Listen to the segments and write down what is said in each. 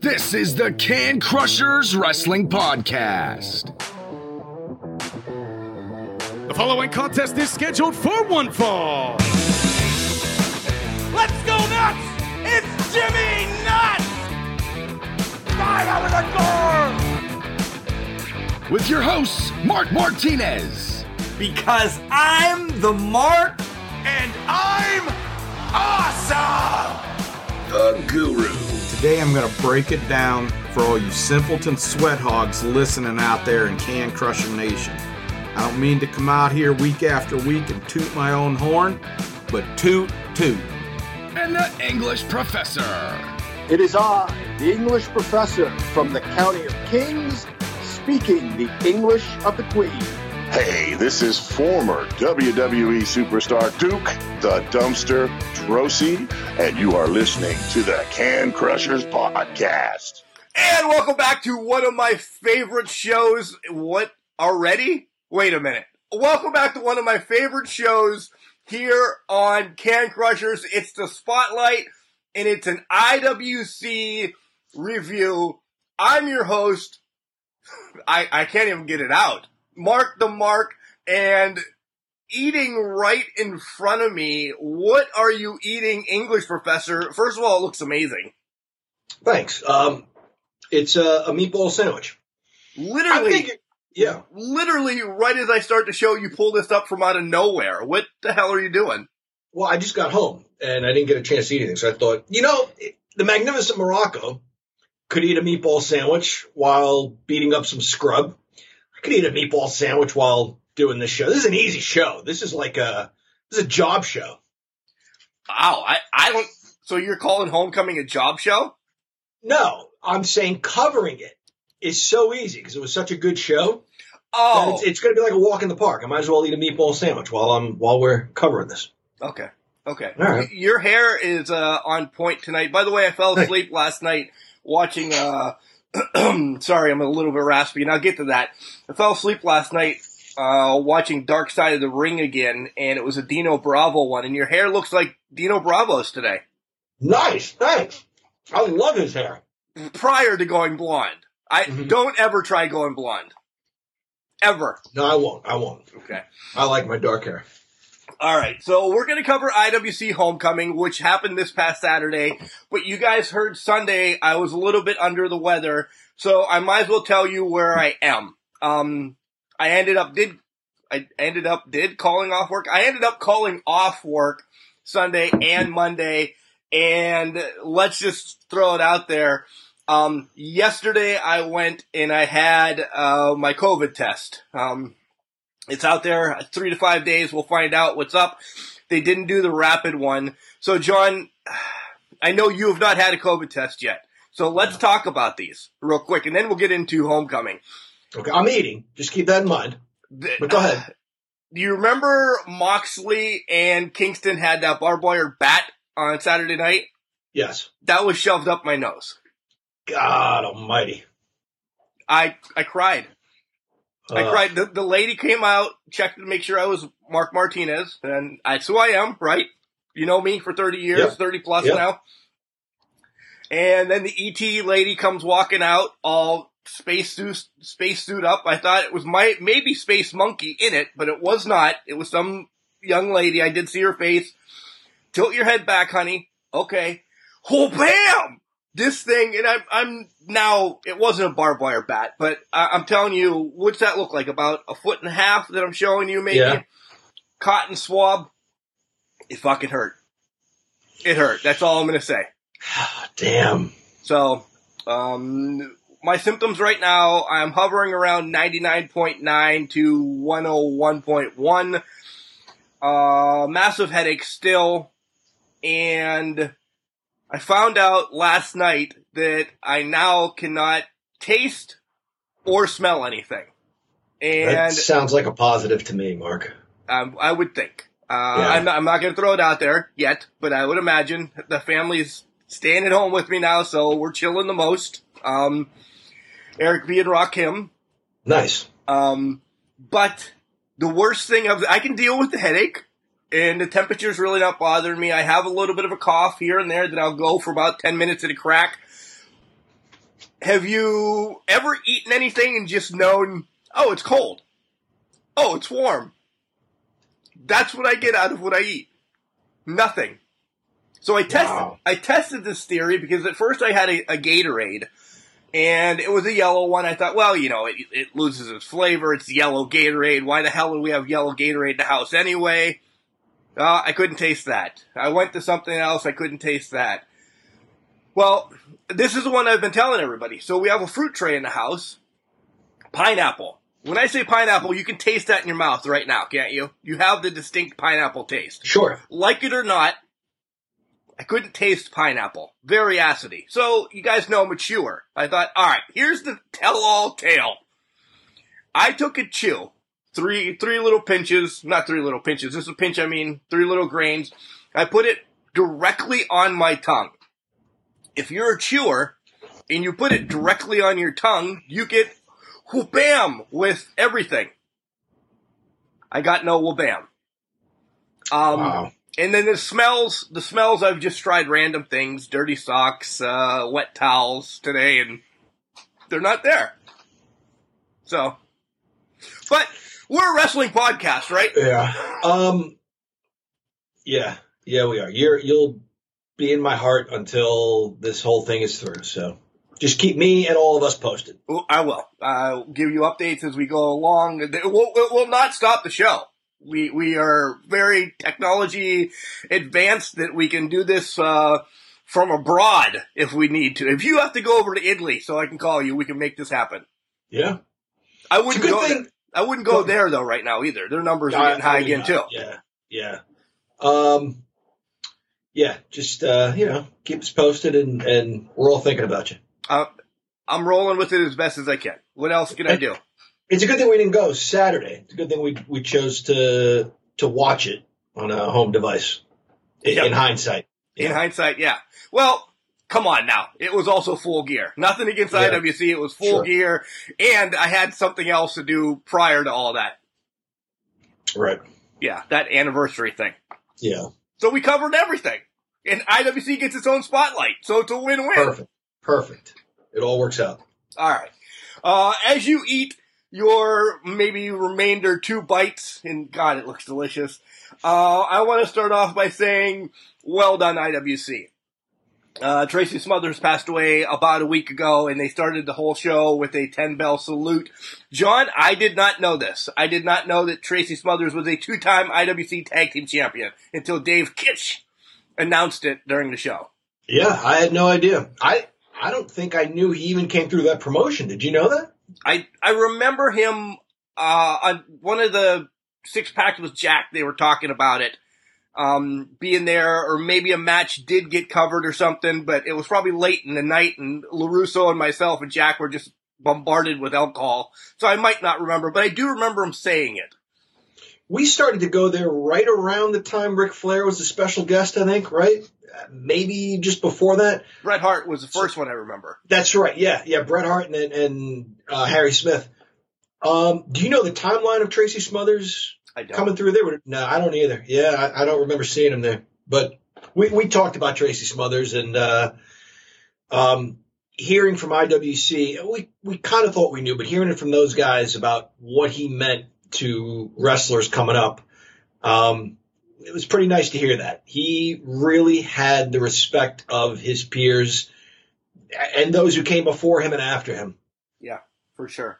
This is the Can Crushers Wrestling Podcast. The following contest is scheduled for one fall. Let's go nuts! It's Jimmy Nuts! Five out of the door! With your hosts, Mark Martinez, Because I'm the Mark and I'm awesome! the Guru, Today I'm going to break it down for all you simpleton sweat hogs listening out there in Can Crusher Nation. I don't mean to come out here week after week and toot my own horn, but toot toot. and the English Professor. It is I, the English professor from the County of Kings, speaking the English of the Queen. Hey, this is former WWE superstar Duke, the dumpster Droese, and you are listening to the Can Crushers Podcast. And welcome back to one of my favorite shows. What already? Wait a minute. Welcome back to one of my favorite shows here on Can Crushers. It's the Spotlight and it's an IWC review. I'm your host. I, I can't even get it out. Mark the Mark and eating right in front of me. What are you eating, English professor? First of all, it looks amazing. Thanks. Um, it's a, a meatball sandwich. Literally, thinking, yeah. literally right as I start the show, you pull this up from out of nowhere. What the hell are you doing? Well, I just got home and I didn't get a chance to eat anything, so I thought, you know, the magnificent Morocco could eat a meatball sandwich while beating up some scrub. Could eat a meatball sandwich while doing this show. This is an easy show. This is like a this is a job show. Wow, I, I don't. So you're calling Homecoming a job show? No, I'm saying covering it is so easy because it was such a good show. Oh, It's, it's going to be like a walk in the park. I might as well eat a meatball sandwich while I'm while we're covering this. okay, okay. All right. Your hair is uh, on point tonight. By the way, I fell asleep last night watching. Uh, sorry, I'm a little bit raspy, and I'll get to that. I fell asleep last night uh, watching Dark Side of the Ring again, and it was a Dino Bravo one. And your hair looks like Dino Bravo's today. Nice, thanks. I love his hair. Prior to going blonde, I Mhm. don't ever try going blonde. Ever. No, I won't. I won't. Okay. I like my dark hair. All right, so we're going to cover IWC Homecoming, which happened this past Saturday. But you guys heard Sunday, I was a little bit under the weather, so I might as well tell you where I am. Um, I ended up did I ended up did calling off work. I ended up calling off work Sunday and Monday, and let's just throw it out there. Um, yesterday I went and I had uh, my COVID test. Um, it's out there three to five days. We'll find out what's up. They didn't do the rapid one. So, John, I know you have not had a COVID test yet. So let's talk about these real quick, and then we'll get into homecoming. Okay, I'm eating. Just keep that in mind. But go ahead. Do you remember Moxley and Kingston had that barbed wire bat on Saturday night? Yes. That was shoved up my nose. God Almighty. I I cried. I cried. The, the lady came out, checked to make sure I was Mark Martinez, and that's who I am, right? You know me for 30 years, Yep. 30 plus Yep. now. And then the ET lady comes walking out, all space suit, space suit up. I thought it was my, maybe Space Monkey in it, but it was not. It was some young lady. I did see her face. Tilt your head back, honey. Okay. Oh, bam! This thing, and I'm, I'm now, it wasn't a barbed wire bat, but I, I'm telling you, what's that look like? About a foot and a half that I'm showing you, maybe? Yeah. Cotton swab. It fucking hurt. It hurt. That's all I'm gonna say. Damn. So, um, my symptoms right now, I'm hovering around 99.9 to 101.1. Uh, massive headache still. And I found out last night that I now cannot taste or smell anything. That And sounds like a positive to me, Mark. um, I would think. Uh, Yeah. I'm not, I'm not going to throw it out there yet, but I would imagine the family's staying at home with me now, so we're chilling the most. Um, Eric B and Rakim. Nice. Um, but the worst thing of I can deal with the headache, and the temperature's really not bothering me. I have a little bit of a cough here and there that I'll go for about ten minutes at a crack. have you ever eaten anything and just known, oh, it's cold? Oh, it's warm. That's what I get out of what I eat. Nothing. So I tested Wow. I tested this theory because at first I had a, a Gatorade and it was a yellow one. I thought, well, you know, it, it loses its flavor. It's yellow Gatorade. Why the hell do we have yellow Gatorade in the house anyway? Uh, I couldn't taste that. I went to something else. I couldn't taste that. Well, this is the one I've been telling everybody. So we have a fruit tray in the house. Pineapple. When I say pineapple, you can taste that in your mouth right now, can't you? You have the distinct pineapple taste. Sure. Like it or not, I couldn't taste pineapple. Very acidy. So you guys know I'm a chewer. I thought, alright, here's the tell-all tale. I took a chew. Three, three little pinches, not three little pinches, this is a pinch, I mean, three little grains. I put it directly on my tongue. If you're a chewer, and you put it directly on your tongue, you get whoopam with everything. I got no whoopam. Um, Wow. and then the smells, the smells, I've just tried random things, dirty socks, uh, wet towels today, and they're not there. So, but we're a wrestling podcast, right? Yeah. Um. Yeah. Yeah, we are. You're you'll be in my heart until this whole thing is through. So just keep me and all of us posted. I will. I'll give you updates as we go along. It will, it will not stop the show. We, we are very technology advanced that we can do this, uh, from abroad if we need to. If you have to go over to Italy so I can call you, we can make this happen. Yeah. I It's a wouldn't good go thing. I wouldn't go there though right now either. Their numbers are getting high again too. Yeah. Yeah. Um. Yeah. Just uh, you know, keep us posted, and and we're all thinking about you. Uh, I'm rolling with it as best as I can. What else can I do? It's a good thing we didn't go Saturday. It's a good thing we we chose to to watch it on a home device. In, Yep. in hindsight. In hindsight, yeah. Well, come on now. It was also full gear. Nothing against Yeah. IWC. It was full Sure. gear. And I had something else to do prior to all that. Right. Yeah, that anniversary thing. Yeah. So we covered everything. And IWC gets its own spotlight. So it's a win-win. Perfect. Perfect. It all works out. All right. Uh, as you eat your maybe remainder two bites, and God, it looks delicious. Uh, I want to start off by saying, well done, IWC. Uh, Tracy Smothers passed away about a week ago, and they started the whole show with a 10 bell salute. John, I did not know this. I did not know that Tracy Smothers was a two time IWC Tag Team Champion until Dave Kitsch announced it during the show. Yeah, I had no idea. I I don't think I knew he even came through that promotion. Did you know that? I I remember him uh, on one of the six packs with Jack. They were talking about it um, being there, or maybe a match did get covered or something. But it was probably late in the night, and Larusso and myself and Jack were just bombarded with alcohol, so I might not remember. But I do remember him saying it. We started to go there right around the time Ric Flair was a special guest, I think, right? Maybe just before that. Bret Hart was the first one I remember. That's right. Yeah, yeah. Bret Hart and, and uh, Harry Smith. Um, do you know the timeline of Tracy Smothers I don't. coming through there? No, I don't either. Yeah, I, I don't remember seeing him there. But we, we talked about Tracy Smothers and uh, um, hearing from IWC. We we kind of thought we knew, but hearing it from those guys about what he meant to wrestlers coming up, um, it was pretty nice to hear that. He really had the respect of his peers and those who came before him and after him. Yeah, for sure.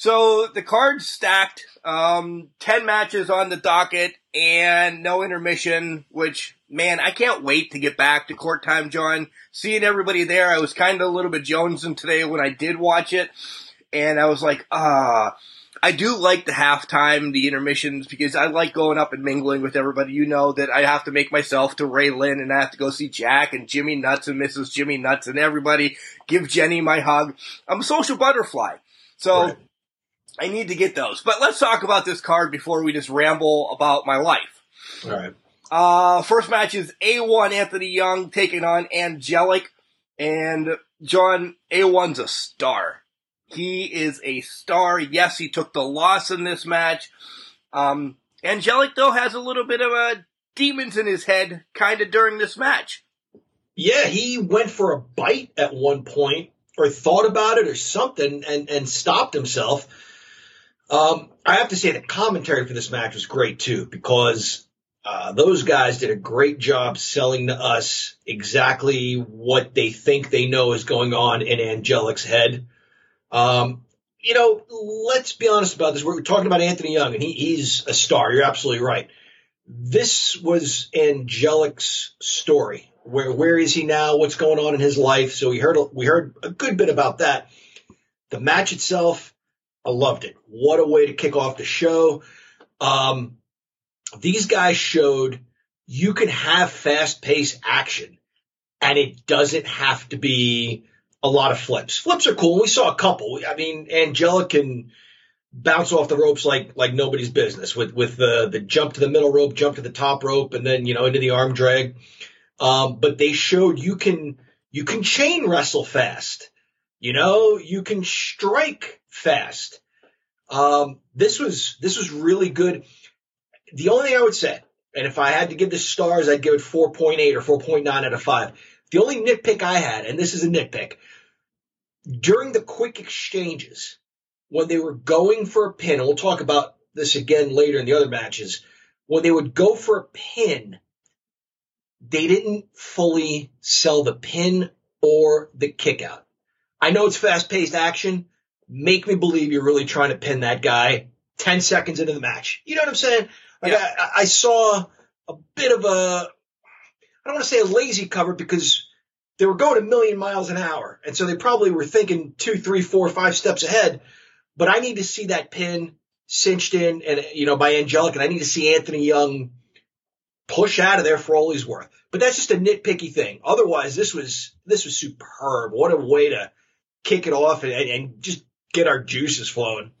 So the card's stacked. Um, ten matches on the docket and no intermission. Which man, I can't wait to get back to court time, John. Seeing everybody there, I was kind of a little bit jonesing today when I did watch it, and I was like, ah. I do like the halftime, the intermissions, because I like going up and mingling with everybody. You know that I have to make myself to Ray Lynn and I have to go see Jack and Jimmy Nuts and Mrs. Jimmy Nuts and everybody. Give Jenny my hug. I'm a social butterfly. So Right. I need to get those. But let's talk about this card before we just ramble about my life. All right. Uh, first match is A1 Anthony Young taking on Angelic. And John, A1's a star. He is a star. Yes, he took the loss in this match. Um, Angelic though has a little bit of a demons in his head kind of during this match. Yeah, he went for a bite at one point or thought about it or something and, and stopped himself. Um, I have to say the commentary for this match was great too because uh, those guys did a great job selling to us exactly what they think they know is going on in Angelic's head. Um, you know, let's be honest about this. We're talking about Anthony Young, and he, he's a star. You're absolutely right. This was Angelic's story. Where where is he now? What's going on in his life? So we heard we heard a good bit about that. The match itself, I loved it. What a way to kick off the show. Um, these guys showed you can have fast paced action and it doesn't have to be a lot of flips. Flips are cool. We saw a couple. I mean, Angelic can bounce off the ropes like like nobody's business with with the the jump to the middle rope, jump to the top rope, and then you know into the arm drag. Um, but they showed you can you can chain wrestle fast. You know, you can strike fast. Um, this was this was really good. The only thing I would say, and if I had to give the stars, I'd give it 4.8 or 4.9 out of 5. The only nitpick I had, and this is a nitpick, during the quick exchanges, when they were going for a pin, and we'll talk about this again later in the other matches, when they would go for a pin, they didn't fully sell the pin or the kick out. I know it's fast paced action. Make me believe you're really trying to pin that guy 10 seconds into the match. You know what I'm saying? Like Yeah. I, I saw a bit of a, I don't want to say a lazy cover because they were going a million miles an hour. And so they probably were thinking two, three, four, five steps ahead. But I need to see that pin cinched in and, you know, by Angelic. And I need to see Anthony Young push out of there for all he's worth. But that's just a nitpicky thing. Otherwise, this was, this was superb. What a way to kick it off and, and just get our juices flowing.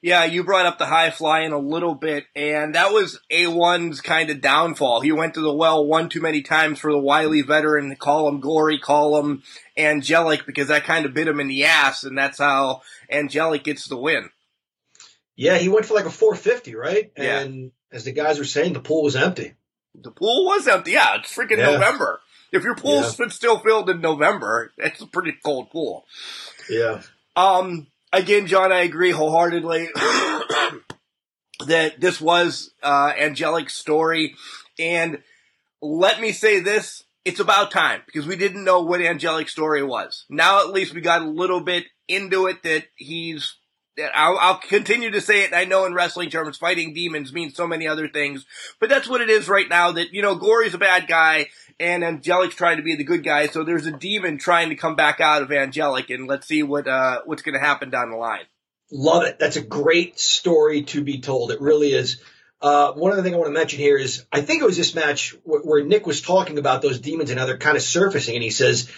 Yeah, you brought up the high flying a little bit, and that was A1's kind of downfall. He went to the well one too many times for the wily veteran, call him Glory, call him angelic, because that kind of bit him in the ass, and that's how angelic gets the win. Yeah, he went for like a 450, right? Yeah. And as the guys were saying, the pool was empty. The pool was empty. Yeah, it's freaking Yeah. November. If your pool's Yeah. still filled in November, it's a pretty cold pool. Yeah. Um, again, John, I agree wholeheartedly that this was uh, Angelic's story, and let me say this: it's about time because we didn't know what Angelic's story was. Now, at least we got a little bit into it that he's. that I'll, I'll continue to say it. I know in wrestling terms, fighting demons means so many other things, but that's what it is right now. That you know, Gory's a bad guy, and Angelic's trying to be the good guy. So there's a demon trying to come back out of Angelic, and let's see what uh, what's going to happen down the line. Love it. That's a great story to be told. It really is. Uh, one other thing I want to mention here is I think it was this match where, where Nick was talking about those demons and how they're kind of surfacing, and he says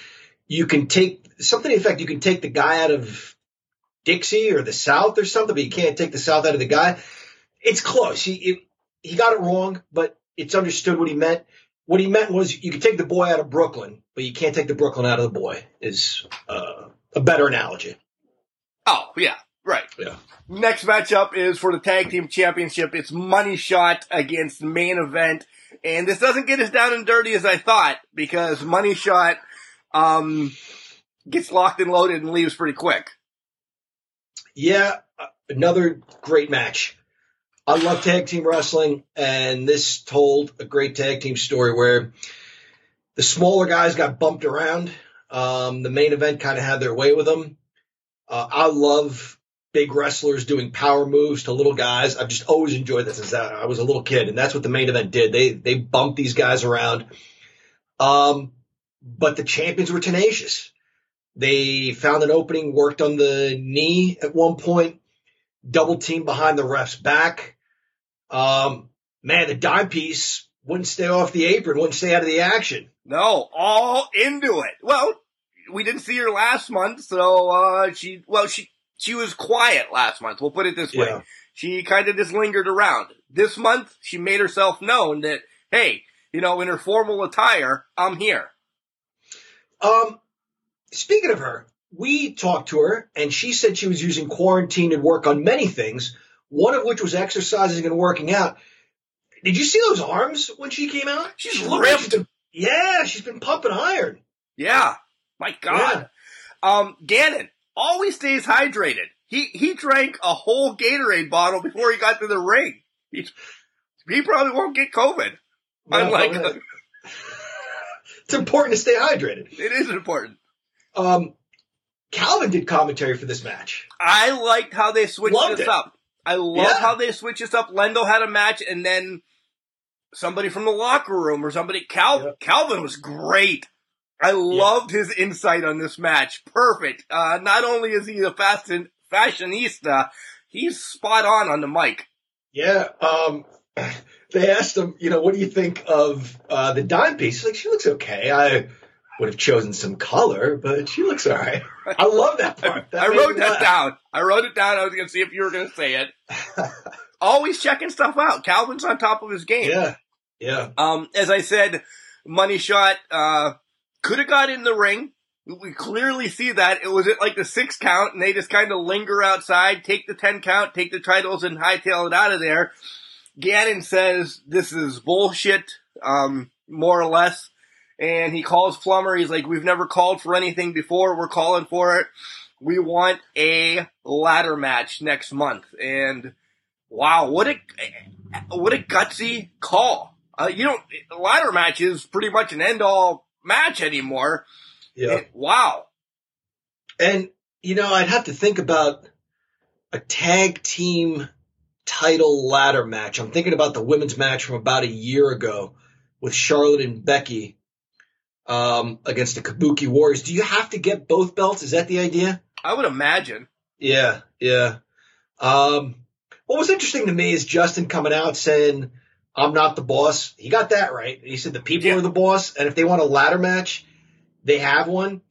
you can take something In effect you can take the guy out of Dixie or the South or something, but you can't take the South out of the guy. It's close. He it, he got it wrong, but it's understood what he meant. What he meant was you can take the boy out of Brooklyn, but you can't take the Brooklyn out of the boy. Is uh, a better analogy. Oh yeah, right. Yeah. Next matchup is for the tag team championship. It's Money Shot against Main Event, and this doesn't get as down and dirty as I thought because Money Shot um, gets locked and loaded and leaves pretty quick. Yeah, uh, another great match. I love tag team wrestling, and this told a great tag team story where the smaller guys got bumped around. Um, the main event kind of had their way with them. Uh, I love big wrestlers doing power moves to little guys. I've just always enjoyed this since I was a little kid, and that's what the main event did. They they bumped these guys around. Um, but the champions were tenacious. They found an opening, worked on the knee at one point, double team behind the ref's back. Um, man, the dime piece wouldn't stay off the apron, wouldn't stay out of the action. No, all into it. Well, we didn't see her last month, so uh, she well she she was quiet last month. We'll put it this way. Yeah. She kind of just lingered around. This month, she made herself known that hey, you know, in her formal attire, I'm here. Um, speaking of her, we talked to her and she said she was using quarantine to work on many things, one of which was exercising and working out. Did you see those arms when she came out? She's She looked like ripped. yeah, she's been pumping iron. Yeah. My God. Um, Gannon always stays hydrated. He he drank a whole Gatorade bottle before he got to the ring. He, he probably won't get COVID. No, Unlike no. it's important to stay hydrated. it is important. Um, Calvin did commentary for this match. I liked how they switched Loved this it. up. I love Yeah. how they switched this up. Lendo had a match, and then somebody from the locker room or somebody. Cal- Yeah. Calvin was great. I loved his insight on this match. Perfect. Uh, not only is he a fashion fashionista, he's spot on on the mic. Yeah. Um, they asked him, you know, what do you think of uh, the dime piece? He's like, she looks okay. I would have chosen some color, but she looks all right. I love that part. That I wrote that laugh. down. I wrote it down. I was going to see if you were going to say it. Always checking stuff out. Calvin's on top of his game. Yeah. Yeah. Um, as I said, money shot, uh, could have got in the ring. We clearly see that. It was at like the six count and they just kind of linger outside, take the 10 count, take the titles and hightail it out of there. Gannon says this is bullshit, um, more or less. And he calls Plummer. He's like, we've never called for anything before. We're calling for it. We want a ladder match next month. And wow, what a, what a gutsy call. Uh, you don't, ladder match is pretty much an end all match anymore. Yeah. And- wow. And, you know, I'd have to think about a tag team title ladder match. I'm thinking about the women's match from about a year ago with Charlotte and Becky um, against the Kabuki Warriors. Do you have to get both belts? Is that the idea? I would imagine. Yeah, yeah. Um, what was interesting to me is Justin coming out saying, I'm not the boss. He got that right. He said the people Yeah. are the boss, and if they want a ladder match, they have one.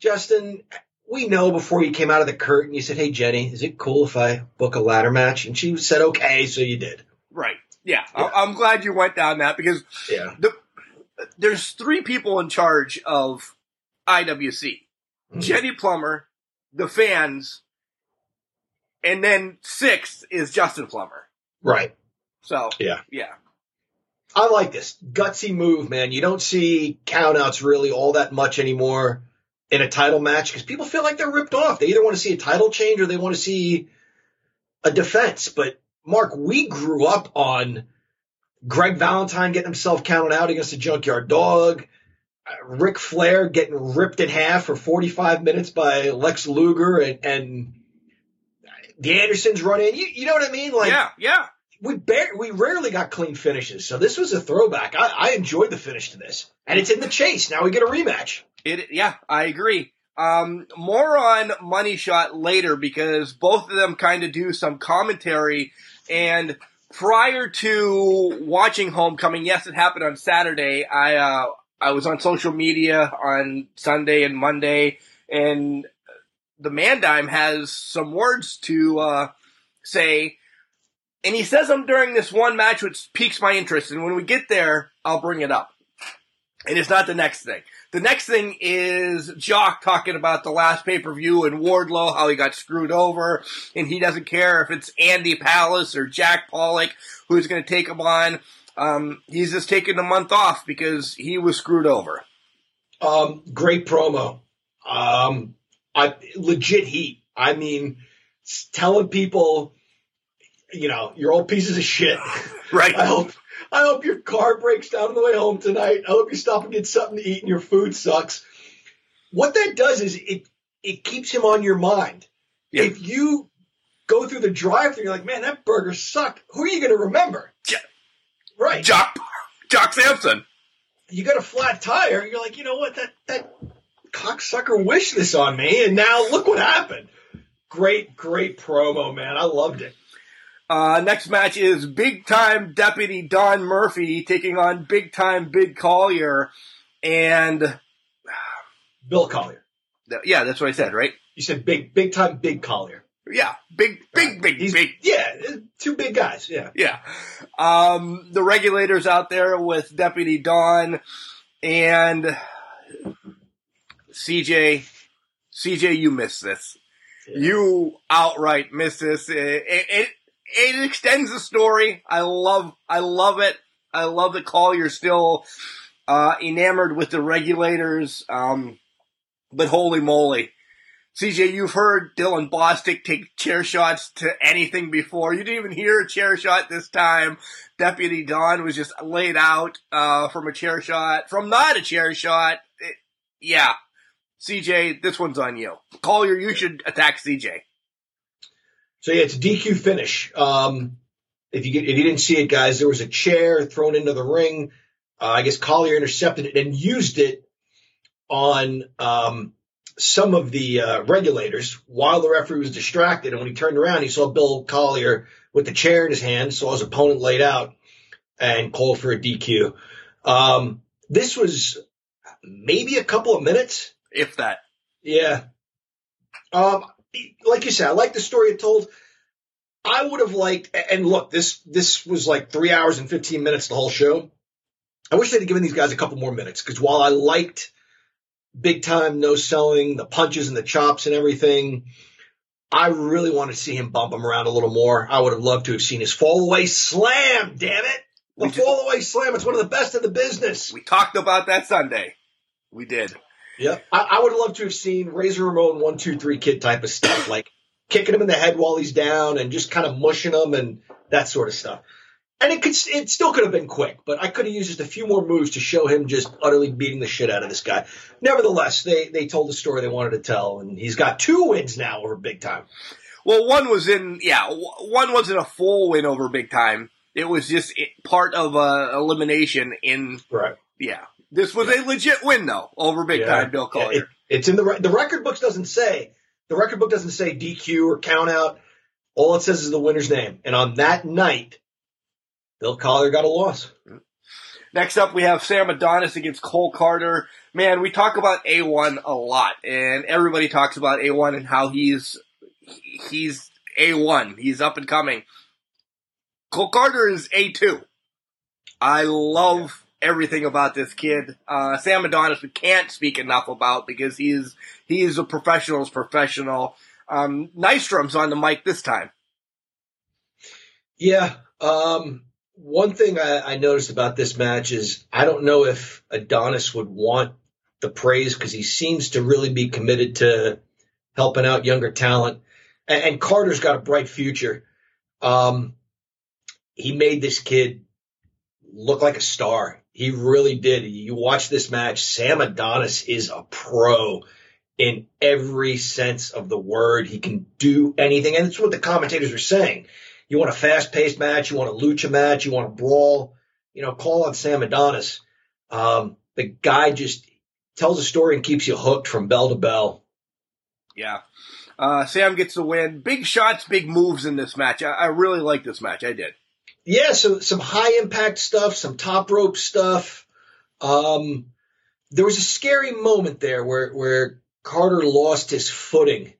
Justin, we know before you came out of the curtain, you said, Hey, Jenny, is it cool if I book a ladder match? And she said, Okay, so you did. Right. Yeah. Yeah. I- I'm glad you went down that because Yeah. the, there's three people in charge of IWC. Mhm. Jenny Plummer, the fans, and then sixth is Justin Plummer. Right. So Yeah. yeah. I like this gutsy move, man. You don't see countouts really all that much anymore in a title match because people feel like they're ripped off. They either want to see a title change or they want to see a defense. But Mark, we grew up on Greg Valentine getting himself counted out against the Junkyard Dog, uh, Ric Flair getting ripped in half for 45 minutes by Lex Luger, and, and the Andersons run in. You, you know what I mean? Like, yeah. Yeah. we bar- we rarely got clean finishes, so this was a throwback. I, I enjoyed the finish to this, and it's in the chase. Now we get a rematch. It, yeah, I agree. Um, more on Money Shot later because both of them kind of do some commentary. And prior to watching Homecoming, yes, it happened on Saturday. I, uh, I was on social media on Sunday and Monday and the Mandime has some words to, uh, say. And he says them during this one match, which piques my interest. And when we get there, I'll bring it up. And it's not the next thing. The next thing is Jock talking about the last pay per view and Wardlow, how he got screwed over, and he doesn't care if it's Andy Palace or Jack Pollock who's going to take him on. Um, he's just taking a month off because he was screwed over. Um, great promo. Um, I legit heat. I mean, telling people, you know, you're all pieces of shit. Right. I hope I hope your car breaks down on the way home tonight. I hope you stop and get something to eat and your food sucks. What that does is it it keeps him on your mind. Yeah. If you go through the drive-thru, you're like, man, that burger sucked. Who are you going to remember? Ja- Right. Jock, Jock Sampson. you got a flat tire. You're like, you know what? That that cocksucker wished this on me, and now look what happened. Great, great promo, man. I loved it. Uh, next match is big time deputy Don Murphy taking on big time Big Collier. And Bill Collier. th- yeah, that's what I said, right? You said big, big time, big Collier. Yeah, big, big, big, He's- big. Yeah, two big guys. Yeah. Yeah. Um, the regulators out there with Deputy Don and CJ. CJ, you missed this. You outright missed this. It, it, it, extends the story. I love, I love it. I love that Collier's still, uh, enamored with the regulators. Um, but holy moly. CJ, you've heard Dylan Bostic take chair shots to anything before. You didn't even hear a chair shot this time. Deputy Don was just laid out uh, from a chair shot, from not a chair shot. It, yeah, CJ, this one's on you. Collier, you should attack CJ. So yeah, it's a DQ finish. Um, if you get, if you didn't see it, guys, there was a chair thrown into the ring. Uh, I guess Collier intercepted it and used it on um, some of the uh, regulators while the referee was distracted. And when he turned around, he saw Bill Collier with the chair in his hand, saw his opponent laid out, and called for a DQ. Um, this was maybe a couple of minutes, if that. Yeah. Um, like you said, I like the story it told. I would have liked, and look, this this was like three hours and fifteen minutes the whole show. I wish they'd given these guys a couple more minutes because while I liked big time no selling, the punches and the chops and everything, I really wanted to see him bump him around a little more. I would have loved to have seen his fall away slam. Damn it, the fall away slam. It's one of the best in the business. We talked about that Sunday. We did. Yeah, I, I would love to have seen Razor Ramon one two three kid type of stuff, like kicking him in the head while he's down and just kind of mushing him and that sort of stuff. And it could, it still could have been quick, but I could have used just a few more moves to show him just utterly beating the shit out of this guy. Nevertheless, they they told the story they wanted to tell, and he's got two wins now over big time. Well, one was in, yeah, one wasn't a full win over big time. It was just part of a elimination in, Right. yeah. This was a legit win though over big time Bill Yeah, Collier. it- it's in the re- the record books doesn't say the record book doesn't say DQ or count out. All it says is the winner's name. And on that night, Bill Collier got a loss. Next up, we have Sam Adonis against Cole Carter. Man, we talk about A1 a lot, and everybody talks about A1 and how he's he's A1. He's up and coming. Cole Carter is A2. I love everything about this kid. Uh, Sam Adonis, we can't speak enough about because he's he's a professional's professional. Um, Nystrom's on the mic this time. Yeah. Um, one thing I, I noticed about this match is I don't know if Adonis would want the praise because he seems to really be committed to helping out younger talent. And, and Carter's got a bright future. Um, he made this kid look like a star. He really did. You watch this match, Sam Adonis is a pro in every sense of the word. He can do anything. And it's what the commentators are saying. You want a fast paced match, you want a lucha match, you want a brawl, you know, call on Sam Adonis. Um, the guy just tells a story and keeps you hooked from bell to bell. Yeah. Uh, Sam gets the win. Big shots, big moves in this match. I, I really like this match. I did. Yeah, so some high impact stuff, some top rope stuff. Um, there was a scary moment there where where Carter lost his footing,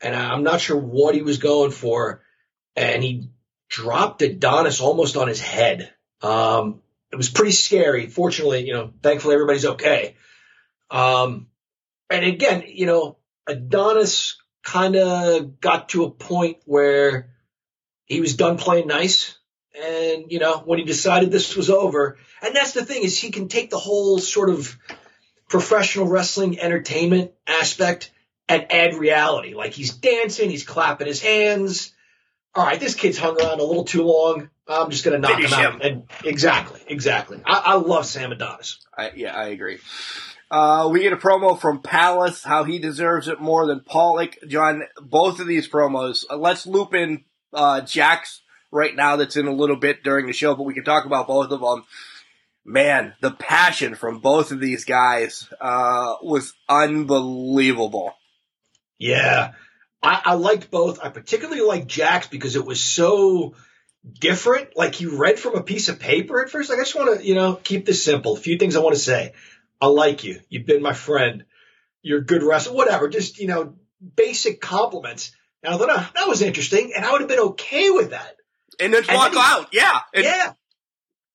and I'm not sure what he was going for, and he dropped Adonis almost on his head. Um, it was pretty scary. Fortunately, you know, thankfully everybody's okay. Um, and again, you know, Adonis kind of got to a point where he was done playing nice. And, you know, when he decided this was over, and that's the thing is he can take the whole sort of professional wrestling entertainment aspect and add reality. Like he's dancing, he's clapping his hands. All right, this kid's hung around a little too long. I'm just going to knock Finish him out. him. And exactly, exactly. I, I love Sam Adonis. I, yeah, I agree. Uh, we get a promo from Palace, how he deserves it more than Pollock. John, both of these promos. Uh, let's loop in uh, Jax right now. That's in a little bit during the show, but we can talk about both of them. Man, the passion from both of these guys uh, was unbelievable. Yeah. I, I liked both. I particularly liked Jax because it was so different. Like he read from a piece of paper at first. Like I just want to, you know, keep this simple. A few things I want to say. I like you. You've been my friend. You're a good wrestler. Whatever. Just, you know, basic compliments. And I thought, oh, that was interesting. And I would have been okay with that. And then And walk then he- out, yeah. And yeah.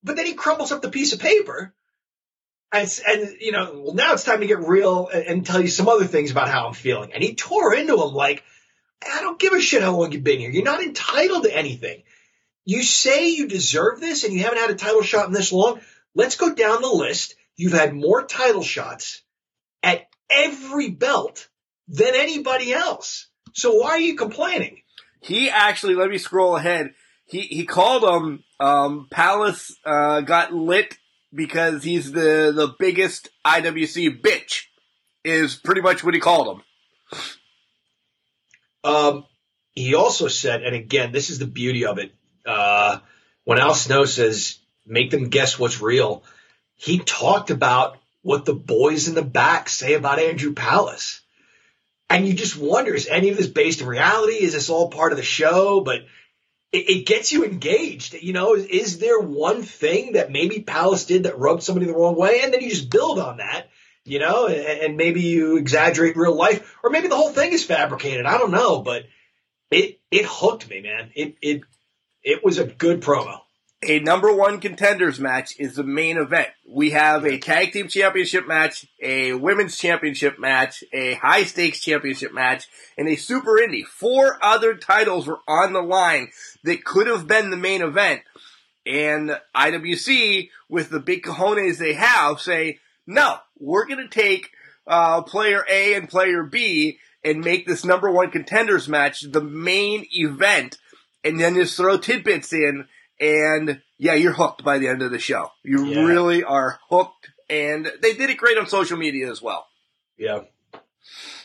But then he crumbles up the piece of paper. And, and you know, well, now it's time to get real and, and tell you some other things about how I'm feeling. And he tore into him like, I don't give a shit how long you've been here. You're not entitled to anything. You say you deserve this and you haven't had a title shot in this long. Let's go down the list. You've had more title shots at every belt than anybody else. So why are you complaining? He actually, let me scroll ahead. He he called him um, Palace uh, got lit because he's the the biggest IWC bitch. Is pretty much what he called him. Um, he also said, and again, this is the beauty of it. Uh, when Al Snow says, make them guess what's real, he talked about what the boys in the back say about Andrew Palace. And you just wonder, is any of this based in reality? Is this all part of the show? But it, it gets you engaged. You know, is, is there one thing that maybe Palace did that rubbed somebody the wrong way? And then you just build on that you know, and, and, maybe you exaggerate real life, or maybe the whole thing is fabricated. I don't know, but it it hooked me, man. It it it was a good promo. A number one contenders match is the main event. We have a tag team championship match, a women's championship match, a high stakes championship match, and a super indie. Four other titles were on the line that could have been the main event. And IWC, with the big cojones they have, say, no, we're going to take uh, player A and player B and make this number one contenders match the main event, and then just throw tidbits in, and yeah, you're hooked by the end of the show. You yeah. really are hooked, and they did it great on social media as well. Yeah.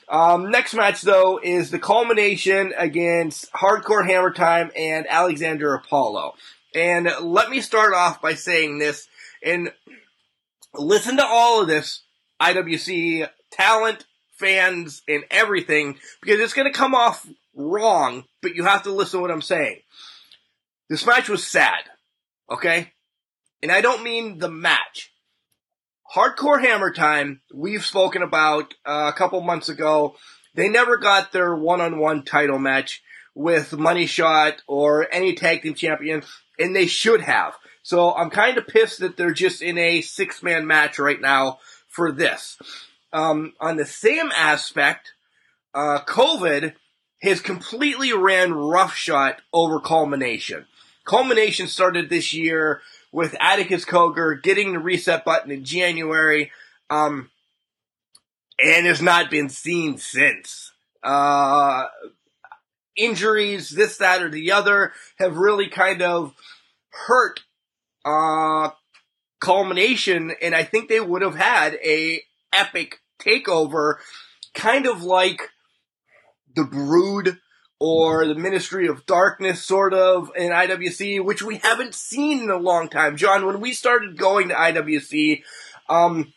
Um, next match though is the culmination against Hardcore Hammer Time and Alexander Apollo. And let me start off by saying this, and listen to all of this IWC talent, fans, and everything, because it's going to come off wrong, but you have to listen to what I'm saying. This match was sad, okay? And I don't mean the match. Hardcore Hammer Time, we've spoken about uh, a couple months ago. They never got their one-on-one title match with Money Shot or any tag team champion, and they should have. So I'm kind of pissed that they're just in a six-man match right now for this. Um, on the same aspect, uh, COVID has completely ran roughshod over culmination. Culmination started this year with Atticus Cogar getting the reset button in January, um, and has not been seen since. Uh, injuries, this, that, or the other, have really kind of hurt uh, culmination, and I think they would have had a epic takeover, kind of like the Brood or the Ministry of Darkness, sort of in IWC, which we haven't seen in a long time. John, when we started going to IWC, um,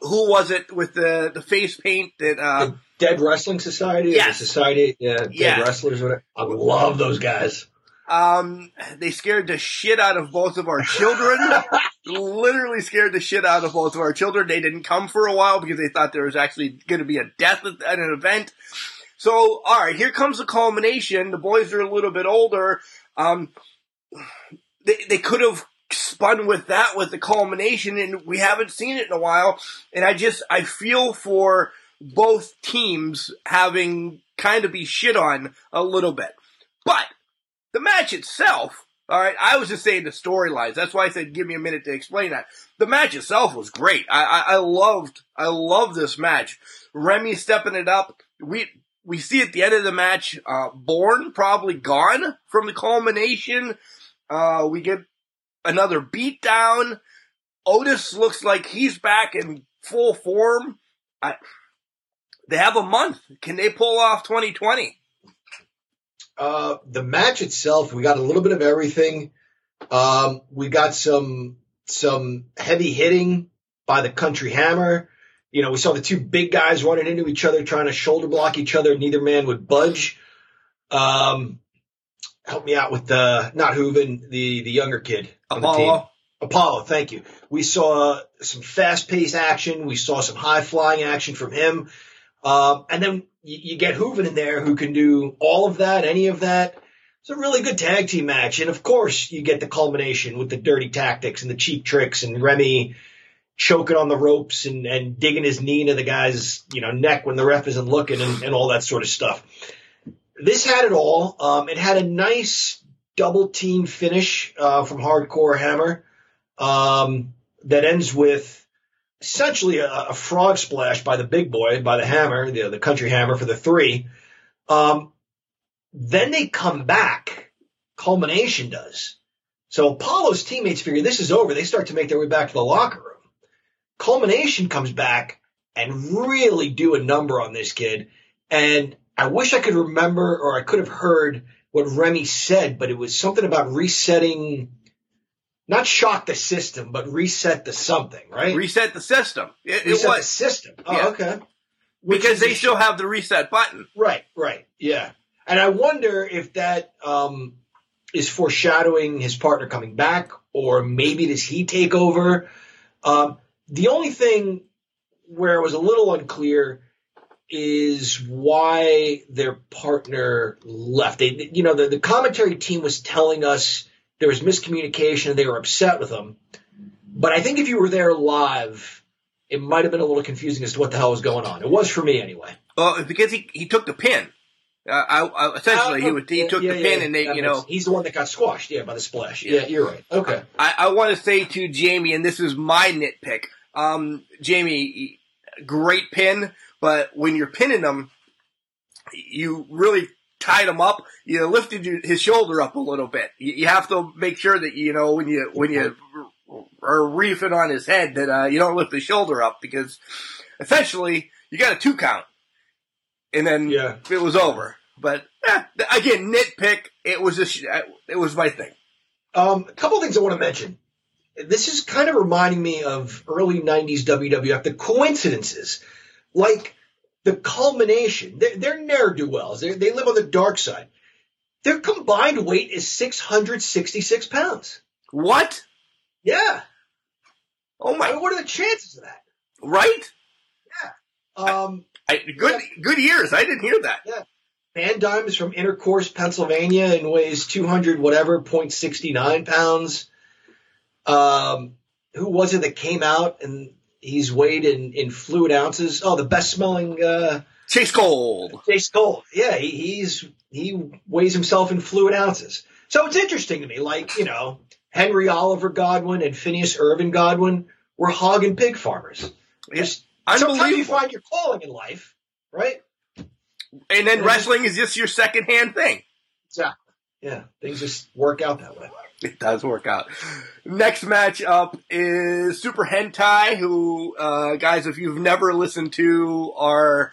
who was it with the the face paint that uh, the Dead Wrestling Society? Yes. The Society, yeah, Dead yes. Wrestlers. Whatever. I love those guys. Um, they scared the shit out of both of our children. Literally scared the shit out of both of our children. They didn't come for a while because they thought there was actually going to be a death at an event. So, all right, here comes the culmination. The boys are a little bit older. Um, they they could have spun with that with the culmination, and we haven't seen it in a while. And I just I feel for both teams having kind of be shit on a little bit, but the match itself, all right, I was just saying the storylines. That's why I said give me a minute to explain that. The match itself was great. I, I, I loved, I love this match. Remy stepping it up. We we see at the end of the match, uh, Born probably gone from the culmination. Uh, we get another beatdown. Otis looks like he's back in full form. I, they have a month. Can they pull off 2020? Uh, the match itself, we got a little bit of everything. Um, we got some some heavy hitting by the Country Hammer. You know, we saw the two big guys running into each other, trying to shoulder block each other. Neither man would budge. Um, help me out with the not Hooven, the the younger kid on Apollo. the team. Apollo, thank you. We saw some fast paced action. We saw some high flying action from him. Um, and then you, you get Hooven in there who can do all of that, any of that. It's a really good tag team match. And of course, you get the culmination with the dirty tactics and the cheap tricks and Remy choking on the ropes and, and digging his knee into the guy's, you know, neck when the ref isn't looking and, and all that sort of stuff. This had it all. Um, it had a nice double team finish, uh, from Hardcore Hammer, um, that ends with essentially a, a frog splash by the big boy, by the hammer, the, the country hammer for the three. Um, then they come back. Culmination does. So Apollo's teammates figure this is over. They start to make their way back to the locker room. Culmination comes back and really do a number on this kid. And I wish I could remember or I could have heard what Remy said, but it was something about resetting, not shock the system, but reset the something, right? Reset the system. It, it reset the system. Oh, Yeah. okay. Which because they still have the reset button. Right, right, yeah. And I wonder if that um, is foreshadowing his partner coming back, or maybe does he take over? Um, the only thing where it was a little unclear is why their partner left. They, you know, the, the commentary team was telling us there was miscommunication and they were upset with him. But I think if you were there live, it might have been a little confusing as to what the hell was going on. It was for me anyway. Well, because he, he took the pin. Uh, I, I, essentially, he, would, he Yeah, took yeah, the pin yeah, and they, you makes- know, he's the one that got squashed, yeah, by the splash. Yeah. Yeah, you're right. Okay. I, I want to say to Jamie, and this is my nitpick. Um, Jamie, great pin, but when you're pinning him, you really tied him up. You lifted your, his shoulder up a little bit. You, you have to make sure that you know when you when you are reefing on his head that uh, you don't lift the shoulder up because essentially you got a two count, and then Yeah. it was over. But eh, again, nitpick. It was just it was my thing. Um, a couple things I want to mention. This is kind of reminding me of early 90s WWF, the coincidences. Like the culmination. They're, they're ne'er-do-wells. They're, live on the dark side. Their combined weight is 666 pounds. What? Yeah. Oh I my! mean, what are the chances of that? Right? Yeah. Um, I, good good years. I didn't hear that. Yeah. Van Dyme is from Intercourse, Pennsylvania, and weighs 200 whatever, 0.69 pounds. Um, who was it that came out and he's weighed in, in fluid ounces? Oh, the best smelling, uh, Chase Gold. Chase Cole. Yeah, he, he's, he weighs himself in fluid ounces. So it's interesting to me, like, you know, Henry Oliver Godwinn and Phineas Irvin Godwinn were hog and pig farmers. Just, sometimes you find your calling in life, right? And then wrestling is just your secondhand thing. Exactly. Yeah, things just work out that way. It does work out. Next match up is Super Hentai, who, uh, guys, if you've never listened to our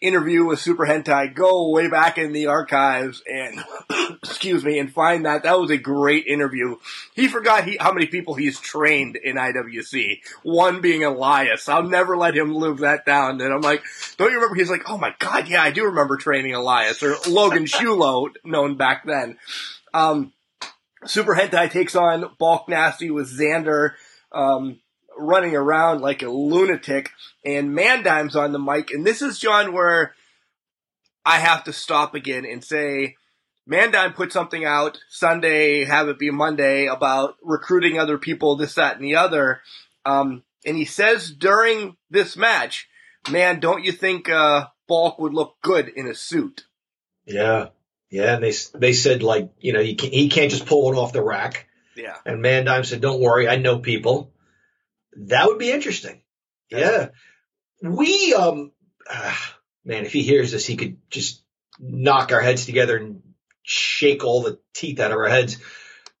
interview with Super Hentai, go way back in the archives and, excuse me, and find that. That was a great interview. He forgot he, how many people he's trained in IWC. One being Elias. I'll never let him live that down. And I'm like, don't you remember? He's like, oh my god, yeah, I do remember training Elias or Logan Shulo, known back then. Um, Super Hentai takes on Bulk Nasty with Xander um, running around like a lunatic, and Mandime's on the mic. And this is John where I have to stop again and say, Mandime put something out Sunday, have it be Monday about recruiting other people, this, that, and the other. Um, and he says during this match, man, don't you think uh, Bulk would look good in a suit? Yeah, yeah, and they they said like you know he can't, he can't just pull it off the rack. Yeah. And Mandime said, "Don't worry, I know people." That would be interesting. Yeah, we um, ah, man, if he hears this, he could just knock our heads together and shake all the teeth out of our heads.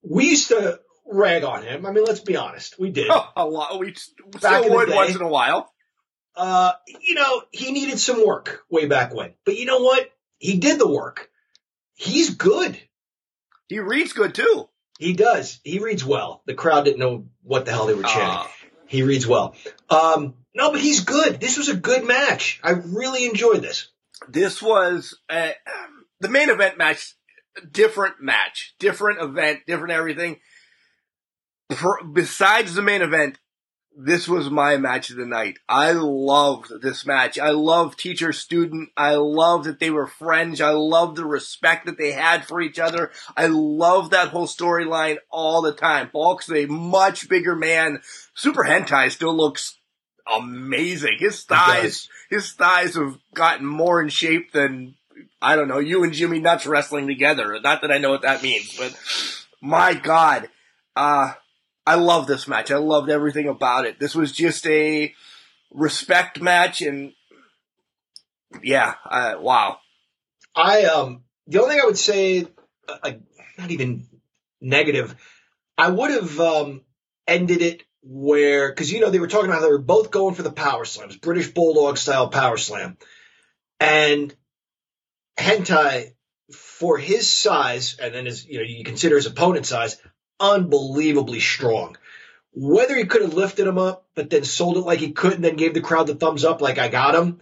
We used to rag on him. I mean, let's be honest, we did. a lot. We still Back in the would day. once in a while. Uh, you know, he needed some work way back when, but you know what? He did the work. He's good. He reads good too. He does. He reads well. The crowd didn't know what the hell they were chanting. Ah. He reads well. Um, no, but he's good. This was a good match. I really enjoyed this. this was uh the main event match, different match, different event, different everything. Besides the main event, this was my match of the night. I loved this match. I love teacher student. I love that they were friends. I love the respect that they had for each other. I love that whole storyline all the time. Bulk's a much bigger man. Super Hentai still looks amazing. His thighs, his thighs have gotten more in shape than I don't know you and Jimmy Nuts wrestling together. Not that I know what that means, but my God, uh, I love this match. I loved everything about it. This was just a respect match, and yeah, wow. I um the only thing I would say, uh, uh, not even negative, I would have um ended it where because you know they were talking about how they were both going for the power slams, British Bulldog style power slam, and Hentai for his size and then his you know you consider his opponent's size, unbelievably strong. Whether he could have lifted him up, but then sold it like he could, and then gave the crowd the thumbs up, like I got him.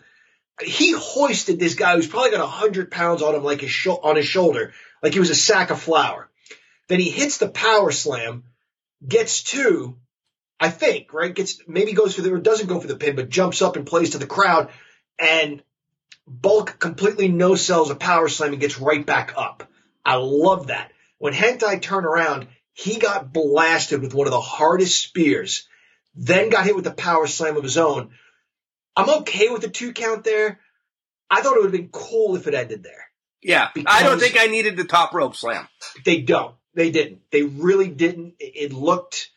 He hoisted this guy who's probably got hundred pounds on him, like his sho- on his shoulder, like he was a sack of flour. Then he hits the power slam, gets two, I think, right? Gets maybe goes for the or doesn't go for the pin, but jumps up and plays to the crowd, and Bulk completely no sells a power slam and gets right back up. I love that. When Hentai turn around, he got blasted with one of the hardest spears, then got hit with the power slam of his own. I'm okay with the two count there. I thought it would have been cool if it ended there. Yeah, I don't think I needed the top rope slam. They don't. They didn't. They really didn't. It it looked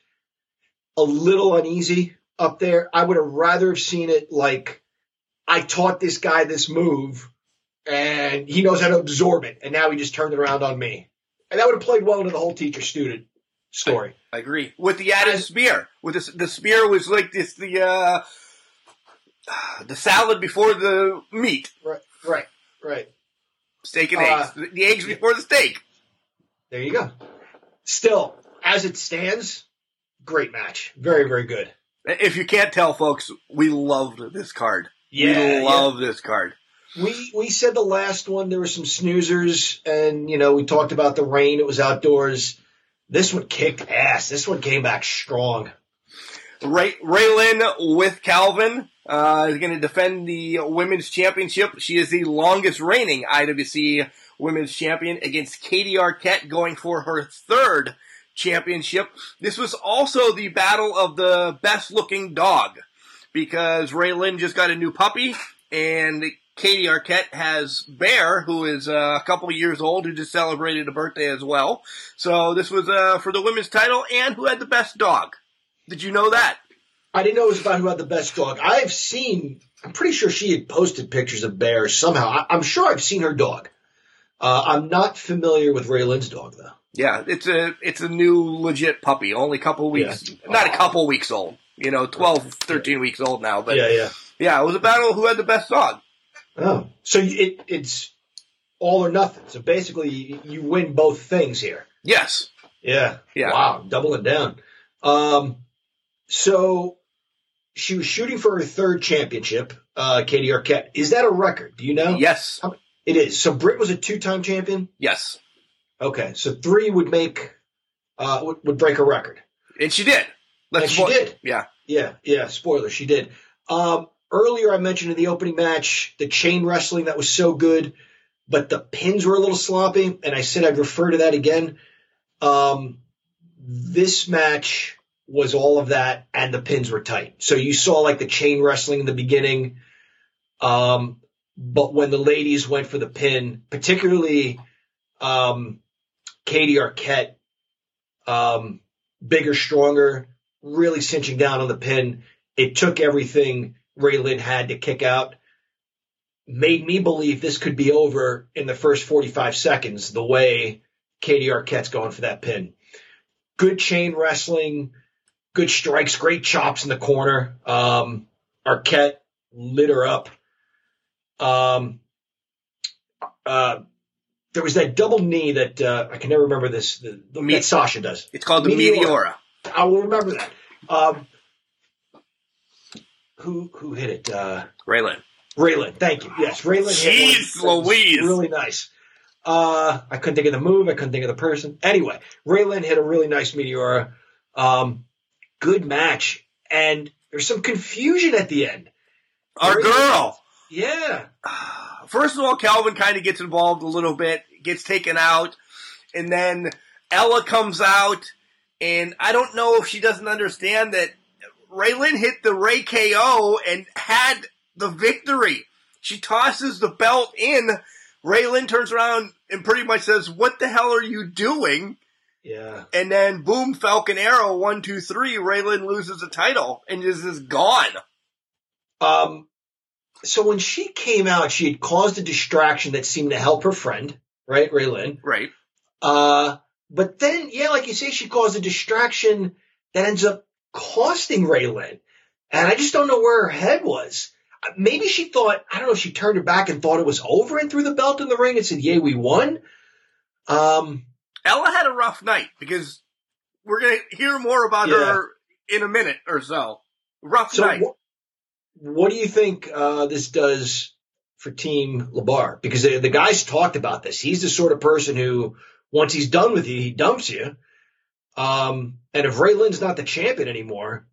a little uneasy up there. I would have rather have seen it like I taught this guy this move and he knows how to absorb it, and now he just turned it around on me. And that would have played well into the whole teacher student story. I agree with the added spear. With the the spear was like this the uh, the salad before the meat, Right, right, right. steak and Uh, eggs. The, eggs before the steak. There you go. Still, as it stands, great match. Very, very good. If you can't tell, folks, we loved this card. Yeah, we love this card. We we said the last one there were some snoozers, and you know we talked about the rain. It was outdoors. This one kicked ass. This one came back strong. Ray, Raylin with Calvin uh, is going to defend the women's championship. She is the longest reigning IWC women's champion against Katie Arquette, going for her third championship. This was also the battle of the best looking dog because Raylin just got a new puppy and Katie Arquette has Bear, who is uh, a couple years old, who just celebrated a birthday as well. So this was uh, for the women's title and who had the best dog. Did you know that? I didn't know it was about who had the best dog. I've seen. I'm pretty sure she had posted pictures of Bear somehow. I, I'm sure I've seen her dog. Uh, I'm not familiar with Ray Lynn's dog though. Yeah, it's a it's a new legit puppy, only a couple weeks, not a couple weeks old. You know, 12, 13 weeks old now. But yeah, yeah. yeah, it was a battle of who had the best dog. Oh, so it it's all or nothing. So basically, you, you win both things here. Yes. Yeah. Yeah. Wow. Doubling down. Um, so she was shooting for her third championship, uh, Katie Arquette. Is that a record? Do you know? Yes. It is. So Britt was a two-time champion. Yes. Okay. So three would make, uh, would, would break a record. And she did. Let's And she spo- did. Yeah. Yeah. Yeah. Spoiler. She did. Um, earlier I mentioned in the opening match, the chain wrestling that was so good, but the pins were a little sloppy. And I said I'd refer to that again. Um, this match was all of that and the pins were tight. So you saw like the chain wrestling in the beginning. Um, but when the ladies went for the pin, particularly, um, Katie Arquette, um, bigger, stronger, really cinching down on the pin. It took everything Ray Lynn had to kick out. Made me believe this could be over in the first 45 seconds, the way Katie Arquette's going for that pin. Good chain wrestling, good strikes, great chops in the corner. Um, Arquette lit her up. Um, uh, there was that double knee that uh, I can never remember this. The, the, Me- that Sasha does. It's called the Meteora. Meteora. I will remember that. Um, who who hit it? Uh, Raylin. Raylan. Thank you. Yes, Raylan. hit Jeez Louise. Really nice. Uh, I couldn't think of the move. I couldn't think of the person. Anyway, Raylan hit a really nice Meteora. Um, good match. And there's some confusion at the end. Our Raylin- girl. Yeah. First of all, Calvin kind of gets involved a little bit, gets taken out, and then Ella comes out, and I don't know if she doesn't understand that Raylin hit the Ray KO and had the victory. She tosses the belt in. Raylin turns around and pretty much says, What the hell are you doing? Yeah. And then boom, Falcon Arrow, one, two, three, Raylan loses the title and is just gone. Um, so when she came out, she had caused a distraction that seemed to help her friend, right, Raylan. Right. Uh, but then, yeah, like you say, she caused a distraction that ends up costing Raylan. And I just don't know where her head was. Maybe she thought, I don't know, she turned her back and thought it was over and threw the belt in the ring and said, yay, we won. Um, Ella had a rough night because we're going to hear more about Yeah. her in a minute or so. Rough so night. wh- what do you think, uh, this does for Team Labar? Because the, the guys talked about this. He's the sort of person who, once he's done with you, he dumps you. Um, and if Ray Lynn's not the champion anymore,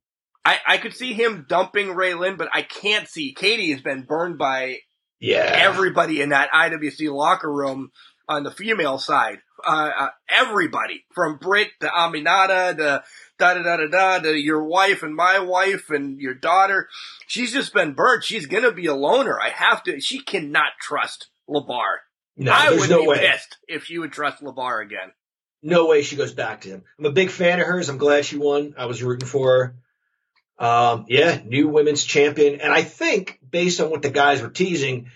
I, I could see him dumping Raylan, but I can't see. Katie has been burned by yeah, everybody in that IWC locker room on the female side. Uh, uh, everybody from Britt to Aminata to da da da da da to your wife and my wife and your daughter. She's just been burned. She's gonna be a loner. I have to. She cannot trust Labar. no, I would no be way. pissed if she would trust Labar again. No way she goes back to him. I'm a big fan of hers. I'm glad she won. I was rooting for her. Um, yeah, new women's champion. And I think based on what the guys were teasing,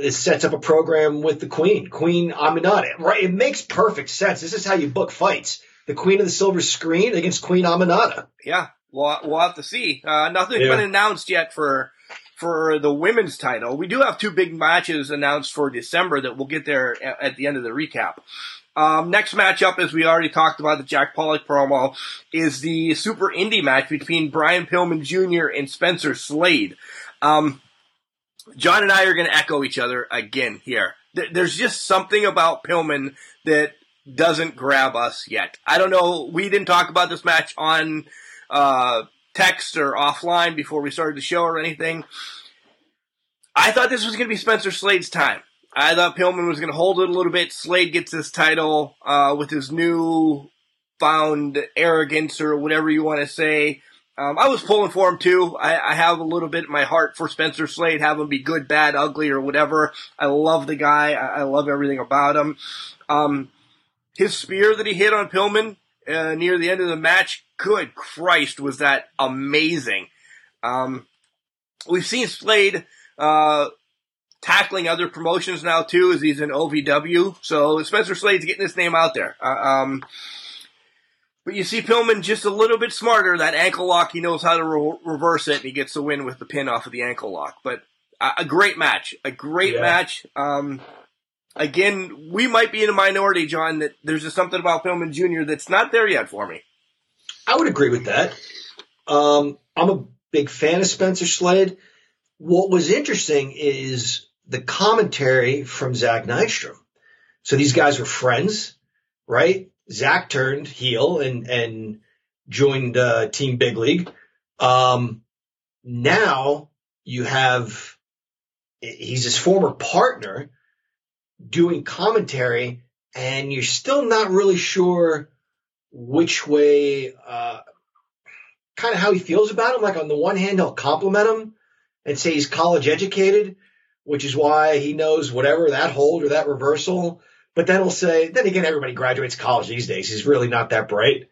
this sets up a program with the queen, Queen Aminata. Right. It makes perfect sense. This is how you book fights. The queen of the silver screen against Queen Aminata. Yeah, we'll, we'll have to see. Uh, nothing's Yeah. been announced yet for for the women's title. We do have two big matches announced for December that we'll get there at the end of the recap. Um, next matchup, as we already talked about, the Jack Pollock promo, is the Super Indie match between Brian Pillman Jr. and Spencer Slade. Um, John and I are going to echo each other again here. Th- There's just something about Pillman that doesn't grab us yet. I don't know. We didn't talk about this match on uh, text or offline before we started the show or anything. I thought this was going to be Spencer Slade's time. I thought Pillman was going to hold it a little bit. Slade gets this title uh, with his new found arrogance or whatever you want to say. Um, I was pulling for him too. I, I have a little bit in my heart for Spencer Slade, have him be good, bad, ugly, or whatever. I love the guy. I, I love everything about him. Um, his spear that he hit on Pillman uh, near the end of the match, good Christ, was that amazing. Um, we've seen Slade uh, tackling other promotions now too, as he's in OVW. So Spencer Slade's getting his name out there. Uh, um, but you see Pillman just a little bit smarter. That ankle lock, he knows how to re- reverse it, and he gets the win with the pin off of the ankle lock. But a, a great match, a great Yeah. match. Um, again, we might be in a minority, John. That there's just something about Pillman Jr. that's not there yet for me. I would agree with that. Um, I'm a big fan of Spencer Slade. What was interesting is the commentary from Zach Nystrom. So these guys were friends, right? Zach turned heel and and joined uh, Team Big League. Um, now you have he's his former partner doing commentary, and you're still not really sure which way, uh, kind of how he feels about him. Like on the one hand, he'll compliment him and say he's college educated, which is why he knows whatever that hold or that reversal. But then he'll say, then again, everybody graduates college these days. He's really not that bright.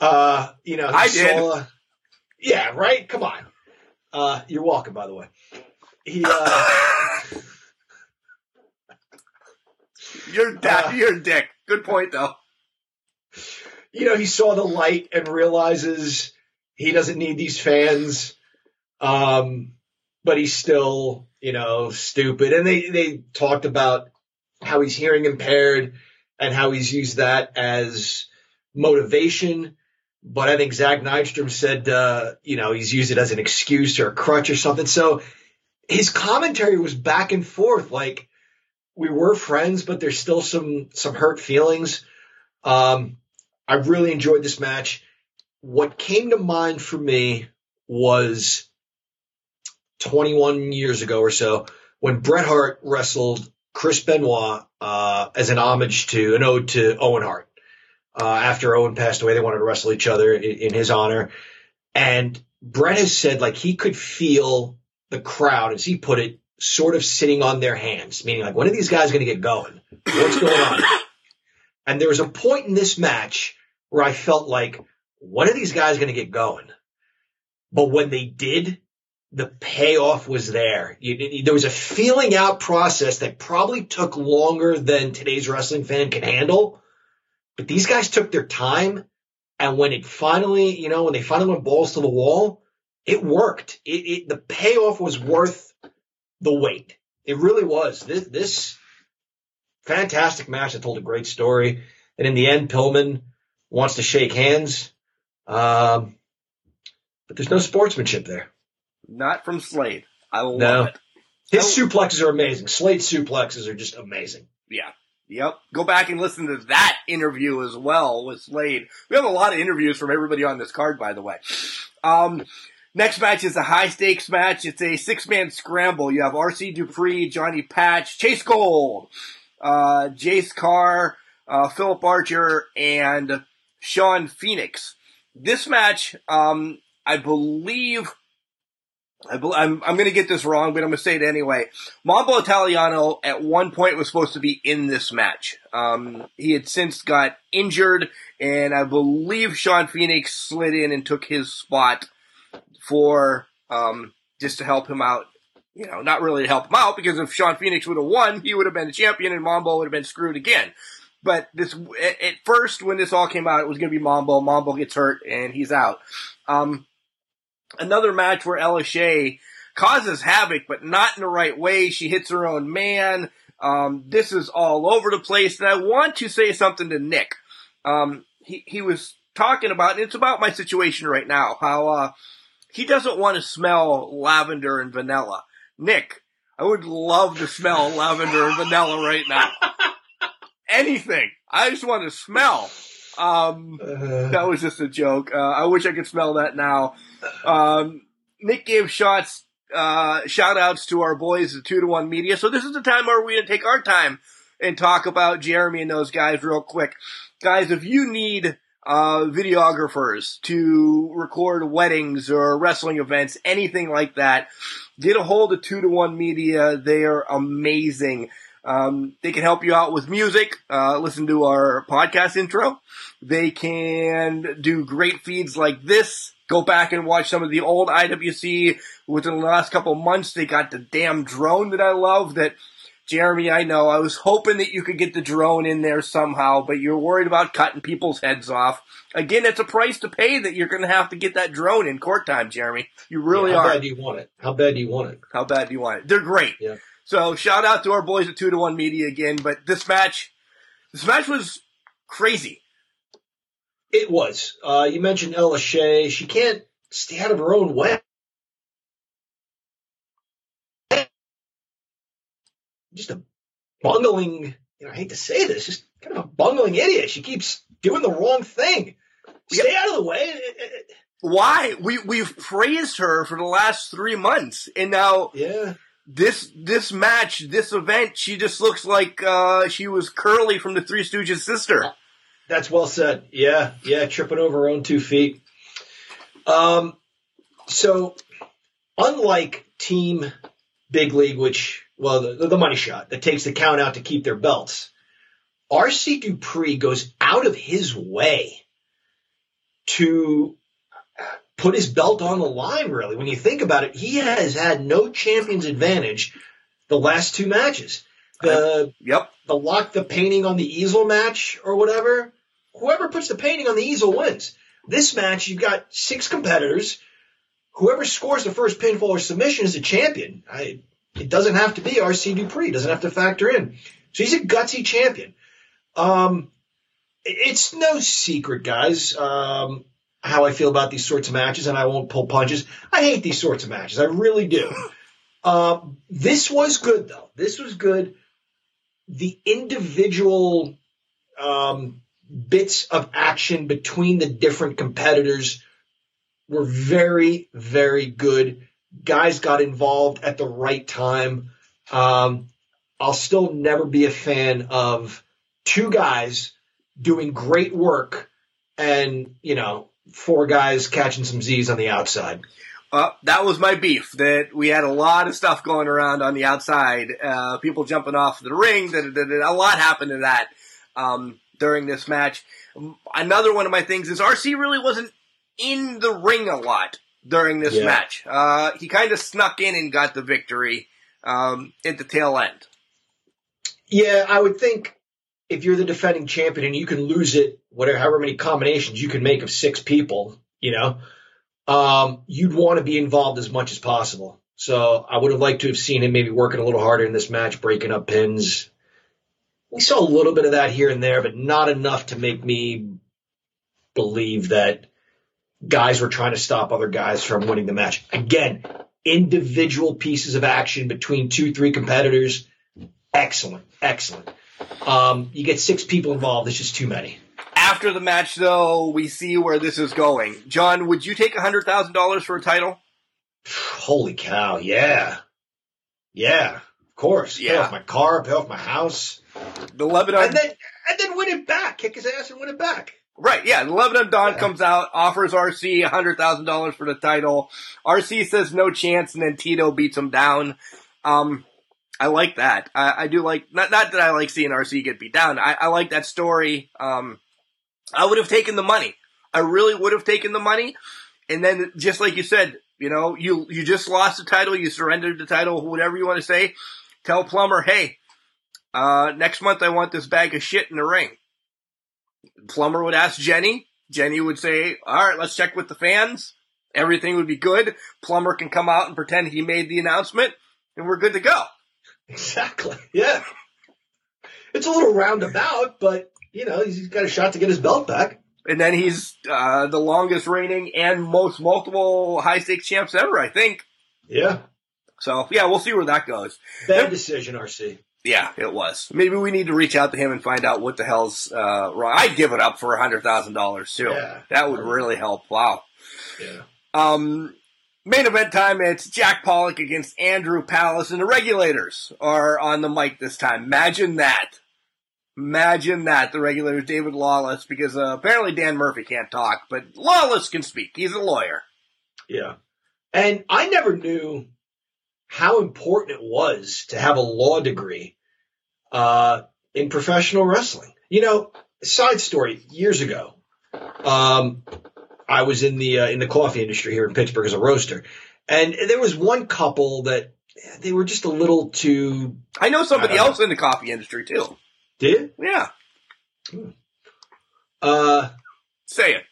Uh, you know, I did. saw- yeah, right. Come on. Uh, you're welcome, by the way. He, uh, You're da- Uh, you're a dick. Good point though. you know, he saw the light and realizes he doesn't need these fans. Um, but he's still, you know, stupid. And they, they talked about how he's hearing impaired and how he's used that as motivation. But I think Zach Nystrom said, uh, you know, he's used it as an excuse or a crutch or something. So his commentary was back and forth. Like we were friends, but there's still some, some hurt feelings. Um, I really enjoyed this match. What came to mind for me was 21 years ago or so when Bret Hart wrestled Chris Benoit uh, as an homage to an ode to Owen Hart. Uh, after Owen passed away, they wanted to wrestle each other in, in his honor. And Bret has said like he could feel the crowd, as he put it, sort of sitting on their hands, meaning like when are these guys going to get going? What's going on? And there was a point in this match where I felt like, when are these guys going to get going? But when they did, the payoff was there. You, there was a feeling out process that probably took longer than today's wrestling fan can handle. But these guys took their time. And when it finally, you know, when they finally went balls to the wall, it worked. It, it the payoff was worth the wait. It really was. This, this fantastic match that told a great story. And in the end, Pillman wants to shake hands. Um, but there's no sportsmanship there. Not from Slade. I love No. it. His suplexes are amazing. Slade's suplexes are just amazing. Yeah. Yep. Go back and listen to that interview as well with Slade. We have a lot of interviews from everybody on this card, by the way. Um, next match is a high stakes match. It's a six man scramble. You have RC Dupree, Johnny Patch, Chase Gold, uh, Jace Carr, uh, Philip Archer, and Sean Phoenix. This match, um, I believe, I bel I'm, I'm going to get this wrong, but I'm going to say it anyway. Mambo Italiano at one point was supposed to be in this match. Um, he had since got injured, and I believe Sean Phoenix slid in and took his spot for um, just to help him out. You know, not really to help him out because if Sean Phoenix would have won, he would have been the champion, and Mambo would have been screwed again. But this, at first, when this all came out, it was going to be Mambo. Mambo gets hurt, and he's out. Um, another match where Ella Shea causes havoc, but not in the right way. She hits her own man. Um, this is all over the place, and I want to say something to Nick. Um, he he was talking about, and it's about my situation right now. How uh, he doesn't want to smell lavender and vanilla. Nick, I would love to smell lavender and vanilla right now. Anything. I just want to smell. Um, that was just a joke. Uh, I wish I could smell that now. Um, Nick gave shots, uh, shout outs to our boys at two to one media. So this is the time where we're going to take our time and talk about Jeremy and those guys real quick. Guys, if you need, uh, videographers to record weddings or wrestling events, anything like that, get a hold of two to one media. They are amazing. Um, they can help you out with music. Uh, listen to our podcast intro. They can do great feeds like this. Go back and watch some of the old IWC within the last couple months. They got the damn drone that I love that Jeremy, I know. I was hoping that you could get the drone in there somehow, but you're worried about cutting people's heads off. Again, it's a price to pay that you're going to have to get that drone in court time, Jeremy. You really Yeah, how are. bad do you want it? How bad do you want it? How bad do you want it? They're great. Yeah. So shout out to our boys at two to one media again. But this match, this match was crazy. It was. Uh, you mentioned Ella Shea. She can't stay out of her own way. Just a bungling, you know, I hate to say this, just kind of a bungling idiot. She keeps doing the wrong thing. Stay out of the way. Why? We we've praised her for the last three months, and now Yeah. This this match, this event, she just looks like uh, she was Curly from the Three Stooges' sister. That's well said. Yeah, yeah, tripping over her own two feet. Um, so unlike Team Big League, which well, the, the money shot that takes the count out to keep their belts, RC Dupree goes out of his way to put his belt on the line. Really, when you think about it, he has had no champion's advantage the last two matches. The Yep. the lock the painting on the easel match or whatever, whoever puts the painting on the easel wins. This match, you've got six competitors. Whoever scores the first pinfall or submission is a champion. I, it doesn't have to be RC Dupree. It doesn't have to factor in. So he's a gutsy champion. Um, it's no secret, guys, um, how I feel about these sorts of matches, and I won't pull punches. I hate these sorts of matches. I really do. Um, this was good, though. This was good the individual um, bits of action between the different competitors were very, very good. Guys got involved at the right time. Um, I'll still never be a fan of two guys doing great work and, you know, four guys catching some Z's on the outside. Uh, that was my beef. That we had a lot of stuff going around on the outside. Uh, people jumping off the ring. That, that, that- a lot happened to that. Um, during this match. Another one of my things is RC really wasn't in the ring a lot during this Yeah. match. Uh, he kind of snuck in and got the victory um, at the tail end. Yeah, I would think if you're the defending champion and you can lose it, whatever, however many combinations you can make of six people, you know, um, you'd want to be involved as much as possible. So I would have liked to have seen him maybe working a little harder in this match, breaking up pins. We saw a little bit of that here and there, but not enough to make me believe that guys were trying to stop other guys from winning the match. Again, individual pieces of action between two, three competitors. Excellent, excellent. Um, you get six people involved. It's just too many. After the match, though, we see where this is going. John, would you take hundred thousand dollars for a title? Holy cow! Yeah, yeah, of course. Pay Yeah. off my car, pay off my house, The Lebanon, and then and then win it back. Kick his ass and win it back. right? Yeah, the Lebanon Don Yeah. comes out, offers RC hundred thousand dollars for the title. RC says no chance, and then Tito beats him down. Um, I like that. I, I do like not not that I like seeing RC get beat down. I, I like that story. Um, I would have taken the money. I really would have taken the money. And then, just like you said, you know, you you just lost the title, you surrendered the title, whatever you want to say. Tell Plummer, hey, uh, next month I want this bag of shit in the ring. Plummer would ask Jenny. Jenny would say, all right, let's check with the fans. Everything would be good. Plummer can come out and pretend he made the announcement, and we're good to go. Exactly. Yeah. It's a little roundabout, but you know he's got a shot to get his belt back. And then he's uh, the longest reigning and most multiple high stakes champs ever, I think. Yeah. So yeah, we'll see where that goes. Bad decision, RC. Yeah, it was. Maybe we need to reach out to him and find out what the hell's uh, wrong. I'd give it up for a hundred thousand dollars too. Yeah. That would really help. Wow. Yeah. Um, main event time. It's Jack Pollock against Andrew Palace, and the regulators are on the mic this time. Imagine that. Imagine that the regulators, David Lawless, because uh, apparently Dan Murphy can't talk, but Lawless can speak. He's a lawyer. Yeah. And I never knew how important it was to have a law degree uh, in professional wrestling. You know, side story, years ago, um, I was in the uh, in the coffee industry here in Pittsburgh as a roaster, and there was one couple that they were just a little too. I know somebody I else in the coffee industry too. Did Yeah, uh say it.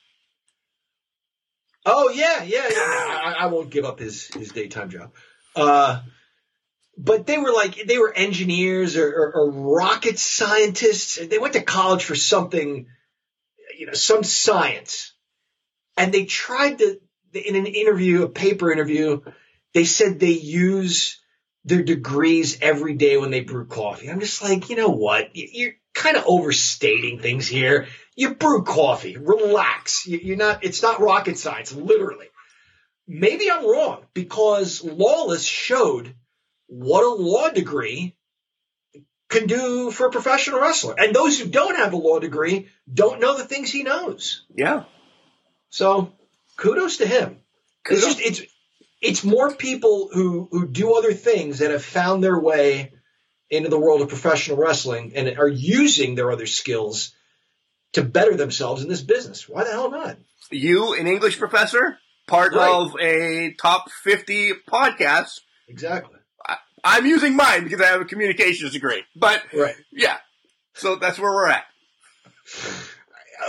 Oh yeah, yeah, yeah. I, I won't give up his his daytime job. Uh, but they were like they were engineers or, or, or rocket scientists. They went to college for something, you know, some science, and they tried to in an interview, a paper interview, they said they use their degrees every day when they brew coffee. I'm just like, you know what? You- You're kind of overstating things here. You brew coffee. Relax. You- You're not. It's not rocket science. Literally. Maybe I'm wrong because Lawless showed what a law degree can do for a professional wrestler, and those who don't have a law degree don't know the things he knows. Yeah. So kudos to him. It's just it's it's more people who who do other things that have found their way into the world of professional wrestling and are using their other skills to better themselves in this business. Why the hell not? You, an English professor, part Right. of a top 50 podcast. Exactly. I'm using mine because I have a communications degree. But Right. yeah, so that's where we're at.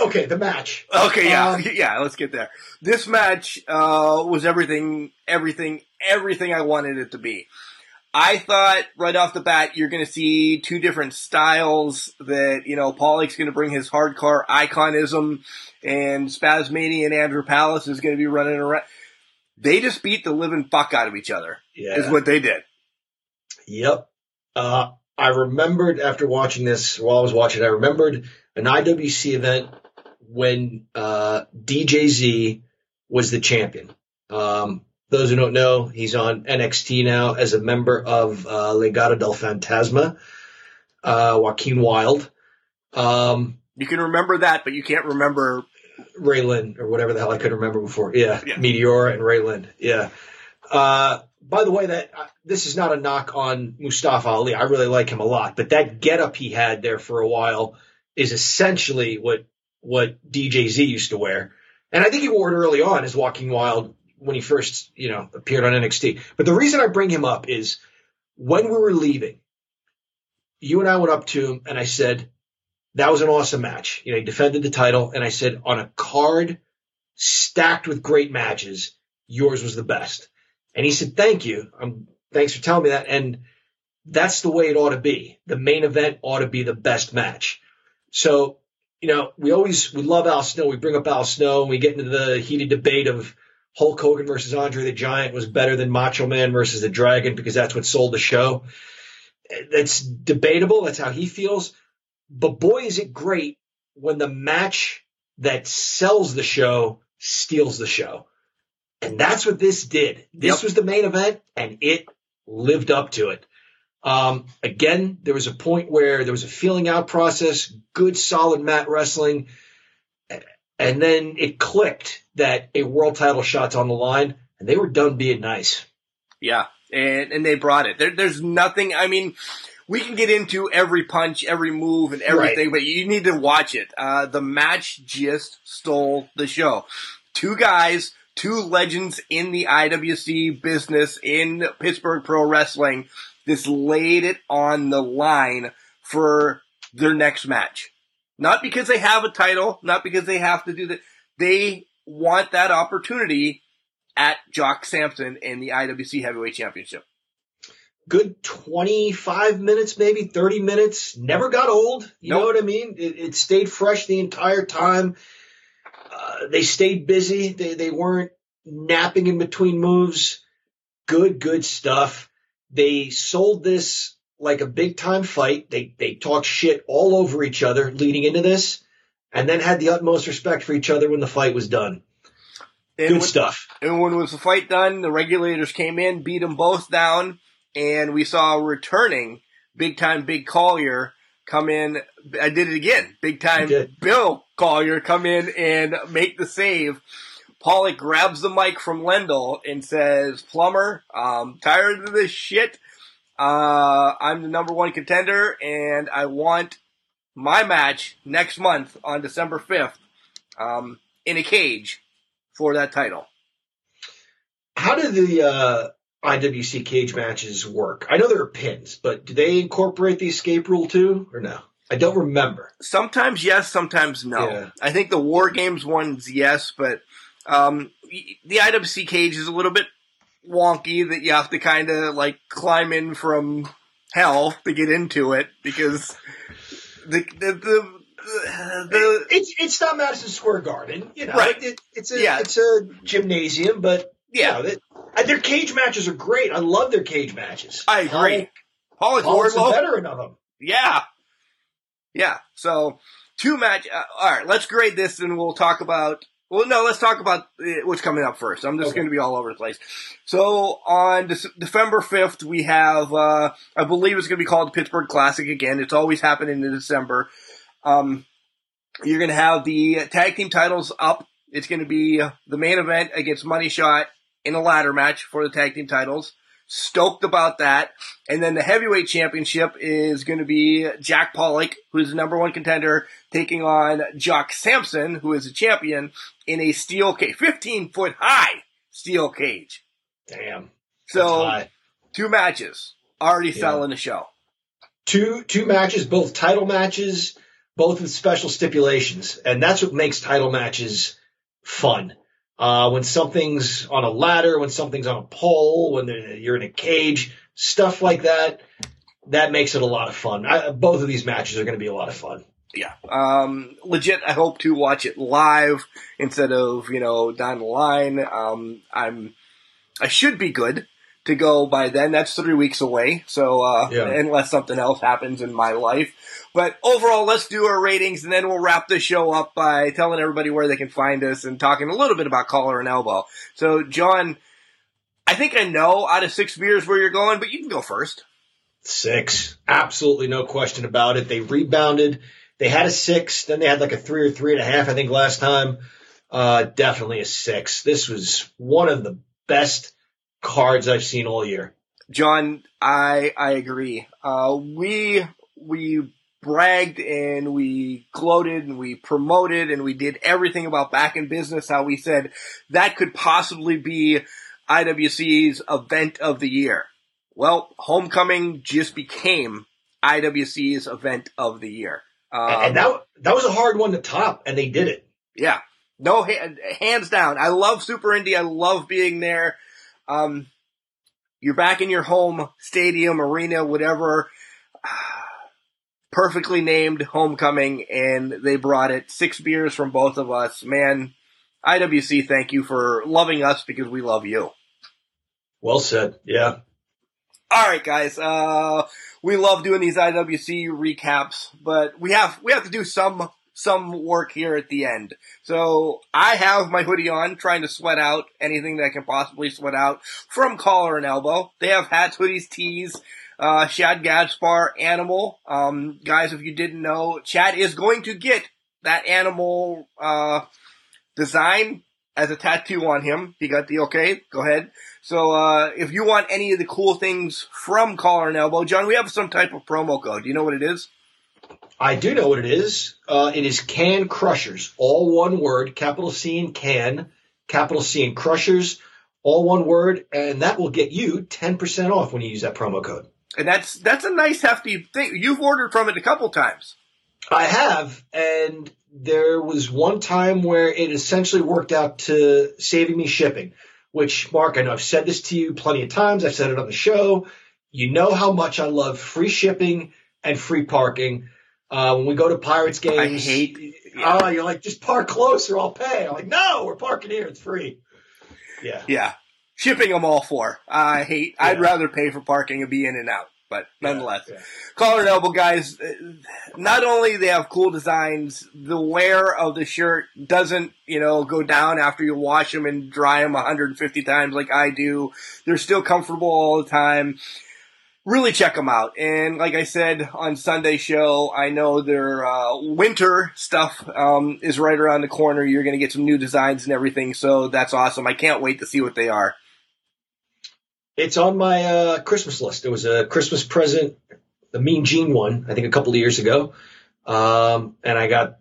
Okay, the match. Okay, yeah, Um, yeah, let's get there. This match uh, was everything, everything, everything I wanted it to be. I thought right off the bat you're going to see two different styles. That you know, Pollock's going to bring his hardcore iconism, and Spasmania and Andrew Palace is going to be running around. They just beat the living fuck out of each other. Yeah. Is what they did. Yep. Uh, I remembered after watching this, while I was watching, I remembered an IWC event when uh, DJZ was the champion. Um, those who don't know, he's on NXT now as a member of uh, Legado del Fantasma, uh, Joaquin Wild, um, You can remember that, but you can't remember. Raylan, or whatever the hell I couldn't remember before. Yeah, Yeah. Meteora and Raylan. Yeah. Uh, by the way, that uh, this is not a knock on Mustafa Ali. I really like him a lot, but that getup he had there for a while is essentially what what DJZ used to wear. And I think he wore it early on as Joaquin Wild when he first, you know, appeared on NXT. But the reason I bring him up is when we were leaving, you and I went up to him and I said, that was an awesome match. You know, he defended the title and I said, on a card stacked with great matches, yours was the best. And he said, thank you. Um, thanks for telling me that. And that's the way it ought to be. The main event ought to be the best match. So, you know, we always, we love Al Snow. We bring up Al Snow and we get into the heated debate of Hulk Hogan versus Andre the Giant was better than Macho Man versus the Dragon because that's what sold the show. That's debatable. That's how he feels. But boy, is it great when the match that sells the show steals the show. And that's what this did. This Yep. was the main event and it lived up to it. Um, again, there was a point where there was a feeling out process, good solid mat wrestling. And then it clicked that a world title shot's on the line and they were done being nice. Yeah, and and they brought it. There, there's nothing. I mean, we can get into every punch, every move, and everything, but you need to watch it. Uh, the match just stole the show. Two guys, two legends in the IWC business in Pittsburgh Pro Wrestling, just laid it on the line for their next match. Not because they have a title, not because they have to do that. They want that opportunity at Jock Sampson in the IWC Heavyweight Championship. Good 25 minutes, maybe 30 minutes. Never got old. You know what I mean? It, it stayed fresh the entire time. Uh, they stayed busy. They, they weren't napping in between moves. Good, good stuff. They sold this like a big time fight. They, they talked shit all over each other leading into this and then had the utmost respect for each other when the fight was done. And Good when, stuff. And when was the fight done, the regulators came in, beat them both down, and we saw returning big time Big Collier come in. I did it again. Big time Bill Collier come in and make the save. Pollock grabs the mic from Lendl and says, Plummer, I'm tired of this shit. Uh, I'm the number one contender and I want my match next month on December 5th, um, in a cage for that title. How do the uh, IWC cage matches work? I know there are pins, but do they incorporate the escape rule too, or no? I don't remember. Sometimes yes, sometimes no. Yeah. I think the War Games one's yes, but um, the IWC cage is a little bit wonky that you have to kind of like climb in from hell to get into it because the the the, the It's it's not Madison Square Garden, you know. Right. It, it's a Yeah. it's a gymnasium, but yeah, you know, it- their cage matches are great. I love their cage matches. I agree. Pollock Pollock's a veteran of them. yeah, yeah. So two match. Uh, all right, let's grade this and we'll talk about. Well, no, let's talk about uh, what's coming up first. I'm just Okay. going to be all over the place. So on Dec- December 5th, we have, uh, I believe it's going to be called the Pittsburgh Classic again. It's always happening in December. Um, you're going to have the tag team titles up. It's going to be the main event against Money Shot in a ladder match for the tag team titles. Stoked about that. And then the heavyweight championship is going to be Jack Pollock, who is the number one contender, taking on Jock Sampson, who is a champion, in a steel cage, 15 foot high steel cage. Damn. So two matches already Yeah. selling the show. two two matches, both title matches, both with special stipulations, and that's what makes title matches fun. Uh, when something's on a ladder, when something's on a pole, when you're in a cage, stuff like that, that makes it a lot of fun. I, both of these matches are going to be a lot of fun. Yeah. Um, legit, I hope to watch it live instead of, you know, down the line. Um, I'm, I should be good to go by then. That's three weeks away. So, uh, Yeah. unless something else happens in my life. But overall, let's do our ratings and then we'll wrap the show up by telling everybody where they can find us and talking a little bit about collar and elbow. So, John, I think I know out of six beers where you're going, but you can go first. Six, absolutely no question about it. They rebounded. They had a six, then they had like a three or three and a half, I think, last time. Uh, definitely a six. This was one of the best cards I've seen all year. John, I I agree. Uh, we we bragged and we gloated and we promoted and we did everything about back in business. How we said that could possibly be IWC's event of the year. Well, Homecoming just became IWC's event of the year. Um, and that that was a hard one to top, and they did it. Yeah, no, hands down. I love Super Indy. I love being there. Um, you're back in your home stadium, arena, whatever. Perfectly named homecoming, and they brought it. Six beers from both of us. Man, IWC, thank you for loving us because we love you. Well said. Yeah. All right, guys. Uh, we love doing these IWC recaps, but we have we have to do some some work here at the end. So I have my hoodie on, trying to sweat out anything that I can possibly sweat out from collar and elbow. They have hats, hoodies, tees. Uh, Shad Gaspard animal. Um, guys, if you didn't know, Chad is going to get that animal uh, design as a tattoo on him. He got the okay. Go ahead. So uh, if you want any of the cool things from Collar and Elbow, John, we have some type of promo code. Do you know what it is? I do know what it is. Uh, it is Can Crushers, all one word, capital C and Can, capital C and Crushers, all one word, and that will get you 10% off when you use that promo code. And that's that's a nice hefty thing. You've ordered from it a couple times. I have, and there was one time where it essentially worked out to saving me shipping. Which, Mark, I know I've said this to you plenty of times. I've said it on the show. You know how much I love free shipping and free parking. Uh, when we go to Pirates games, I hate. Yeah. Oh, you're like, just park closer, I'll pay. I'm like, no, we're parking here, it's free. Yeah. Yeah. Shipping I'm all for. I hate, yeah. I'd rather pay for parking and be in and out. But nonetheless, yeah, collar and elbow guys, uh, not only they have cool designs, the wear of the shirt doesn't, you know, go down after you wash them and dry them 150 times like I do. They're still comfortable all the time really check them out. And like I said on Sunday show, I know their uh, winter stuff um, is right around the corner. You're going to get some new designs and everything, so that's awesome. I can't wait to see what they are. It's on my uh, Christmas list. It was a Christmas present, the Mean Gene one, I think a couple of years ago, um, and I got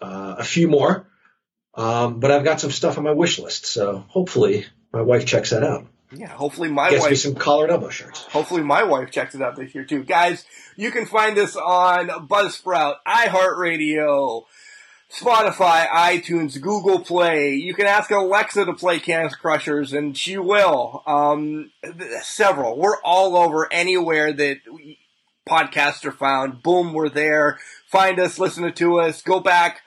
uh, a few more. Um, but I've got some stuff on my wish list, so hopefully my wife checks that out. Yeah, hopefully my Gets wife. me some collar and elbow shirts. Hopefully my wife checks it out this year too. Guys, you can find us on Buzzsprout, iHeartRadio, Spotify, iTunes, Google Play. You can ask Alexa to play Can Crushers, and she will. Um, several. We're all over anywhere that podcasts are found. Boom, we're there. Find us, listen to us, go back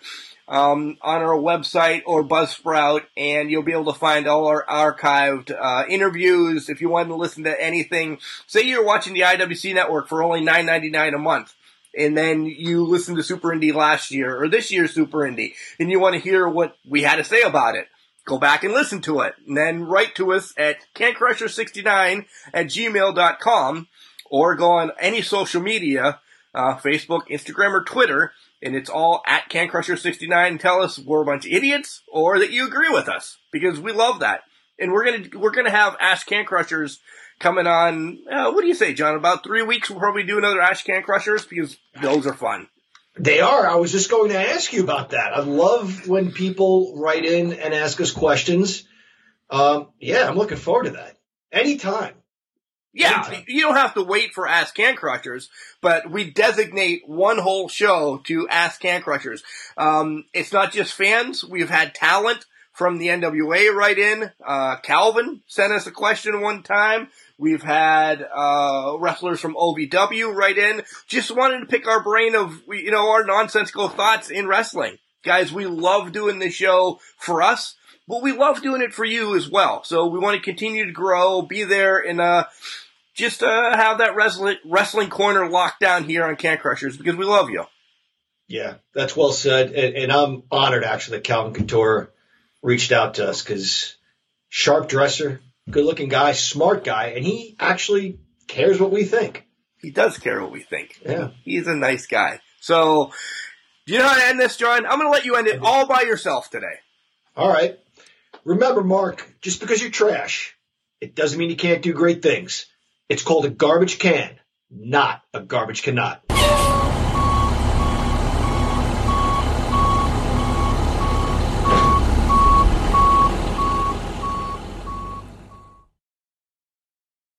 um, on our website or Buzzsprout, and you'll be able to find all our archived uh, interviews. If you want to listen to anything, say you're watching the IWC network for only nine ninety nine a month, and then you listen to Super Indy last year or this year's Super Indy, and you want to hear what we had to say about it. Go back and listen to it, and then write to us at cancrusher69 at gmail.com, or go on any social media, uh, Facebook, Instagram, or Twitter, and it's all at cancrusher69. tell us we're a bunch of idiots or that you agree with us because we love that. And we're gonna we're gonna have Ask Can Crushers coming on. Uh, what do you say, John? About three weeks, we'll probably do another Ask Can Crushers because those are fun. They are. I was just going to ask you about that. I love when people write in and ask us questions. Um, yeah, I'm looking forward to that. Anytime. Yeah, you don't have to wait for Ask Can Crushers, but we designate one whole show to Ask Can Crushers. Um, it's not just fans. We've had talent from the NWA write in. Uh, Calvin sent us a question one time. We've had uh, wrestlers from OVW write in. Just wanted to pick our brain of you know our nonsensical thoughts in wrestling, guys. We love doing this show for us, but we love doing it for you as well. So we want to continue to grow, be there, and uh, just uh, have that wrestling, wrestling corner locked down here on Can Crushers because we love you. Yeah, that's well said. And, and I'm honored actually that Calvin Couture reached out to us because sharp dresser, good looking guy, smart guy, and he actually cares what we think. He does care what we think. Yeah. He's a nice guy. So, do you know how to end this, John? I'm going to let you end it all by yourself today. All right. Remember, Mark, just because you're trash, it doesn't mean you can't do great things. It's called a garbage can, not a garbage cannot.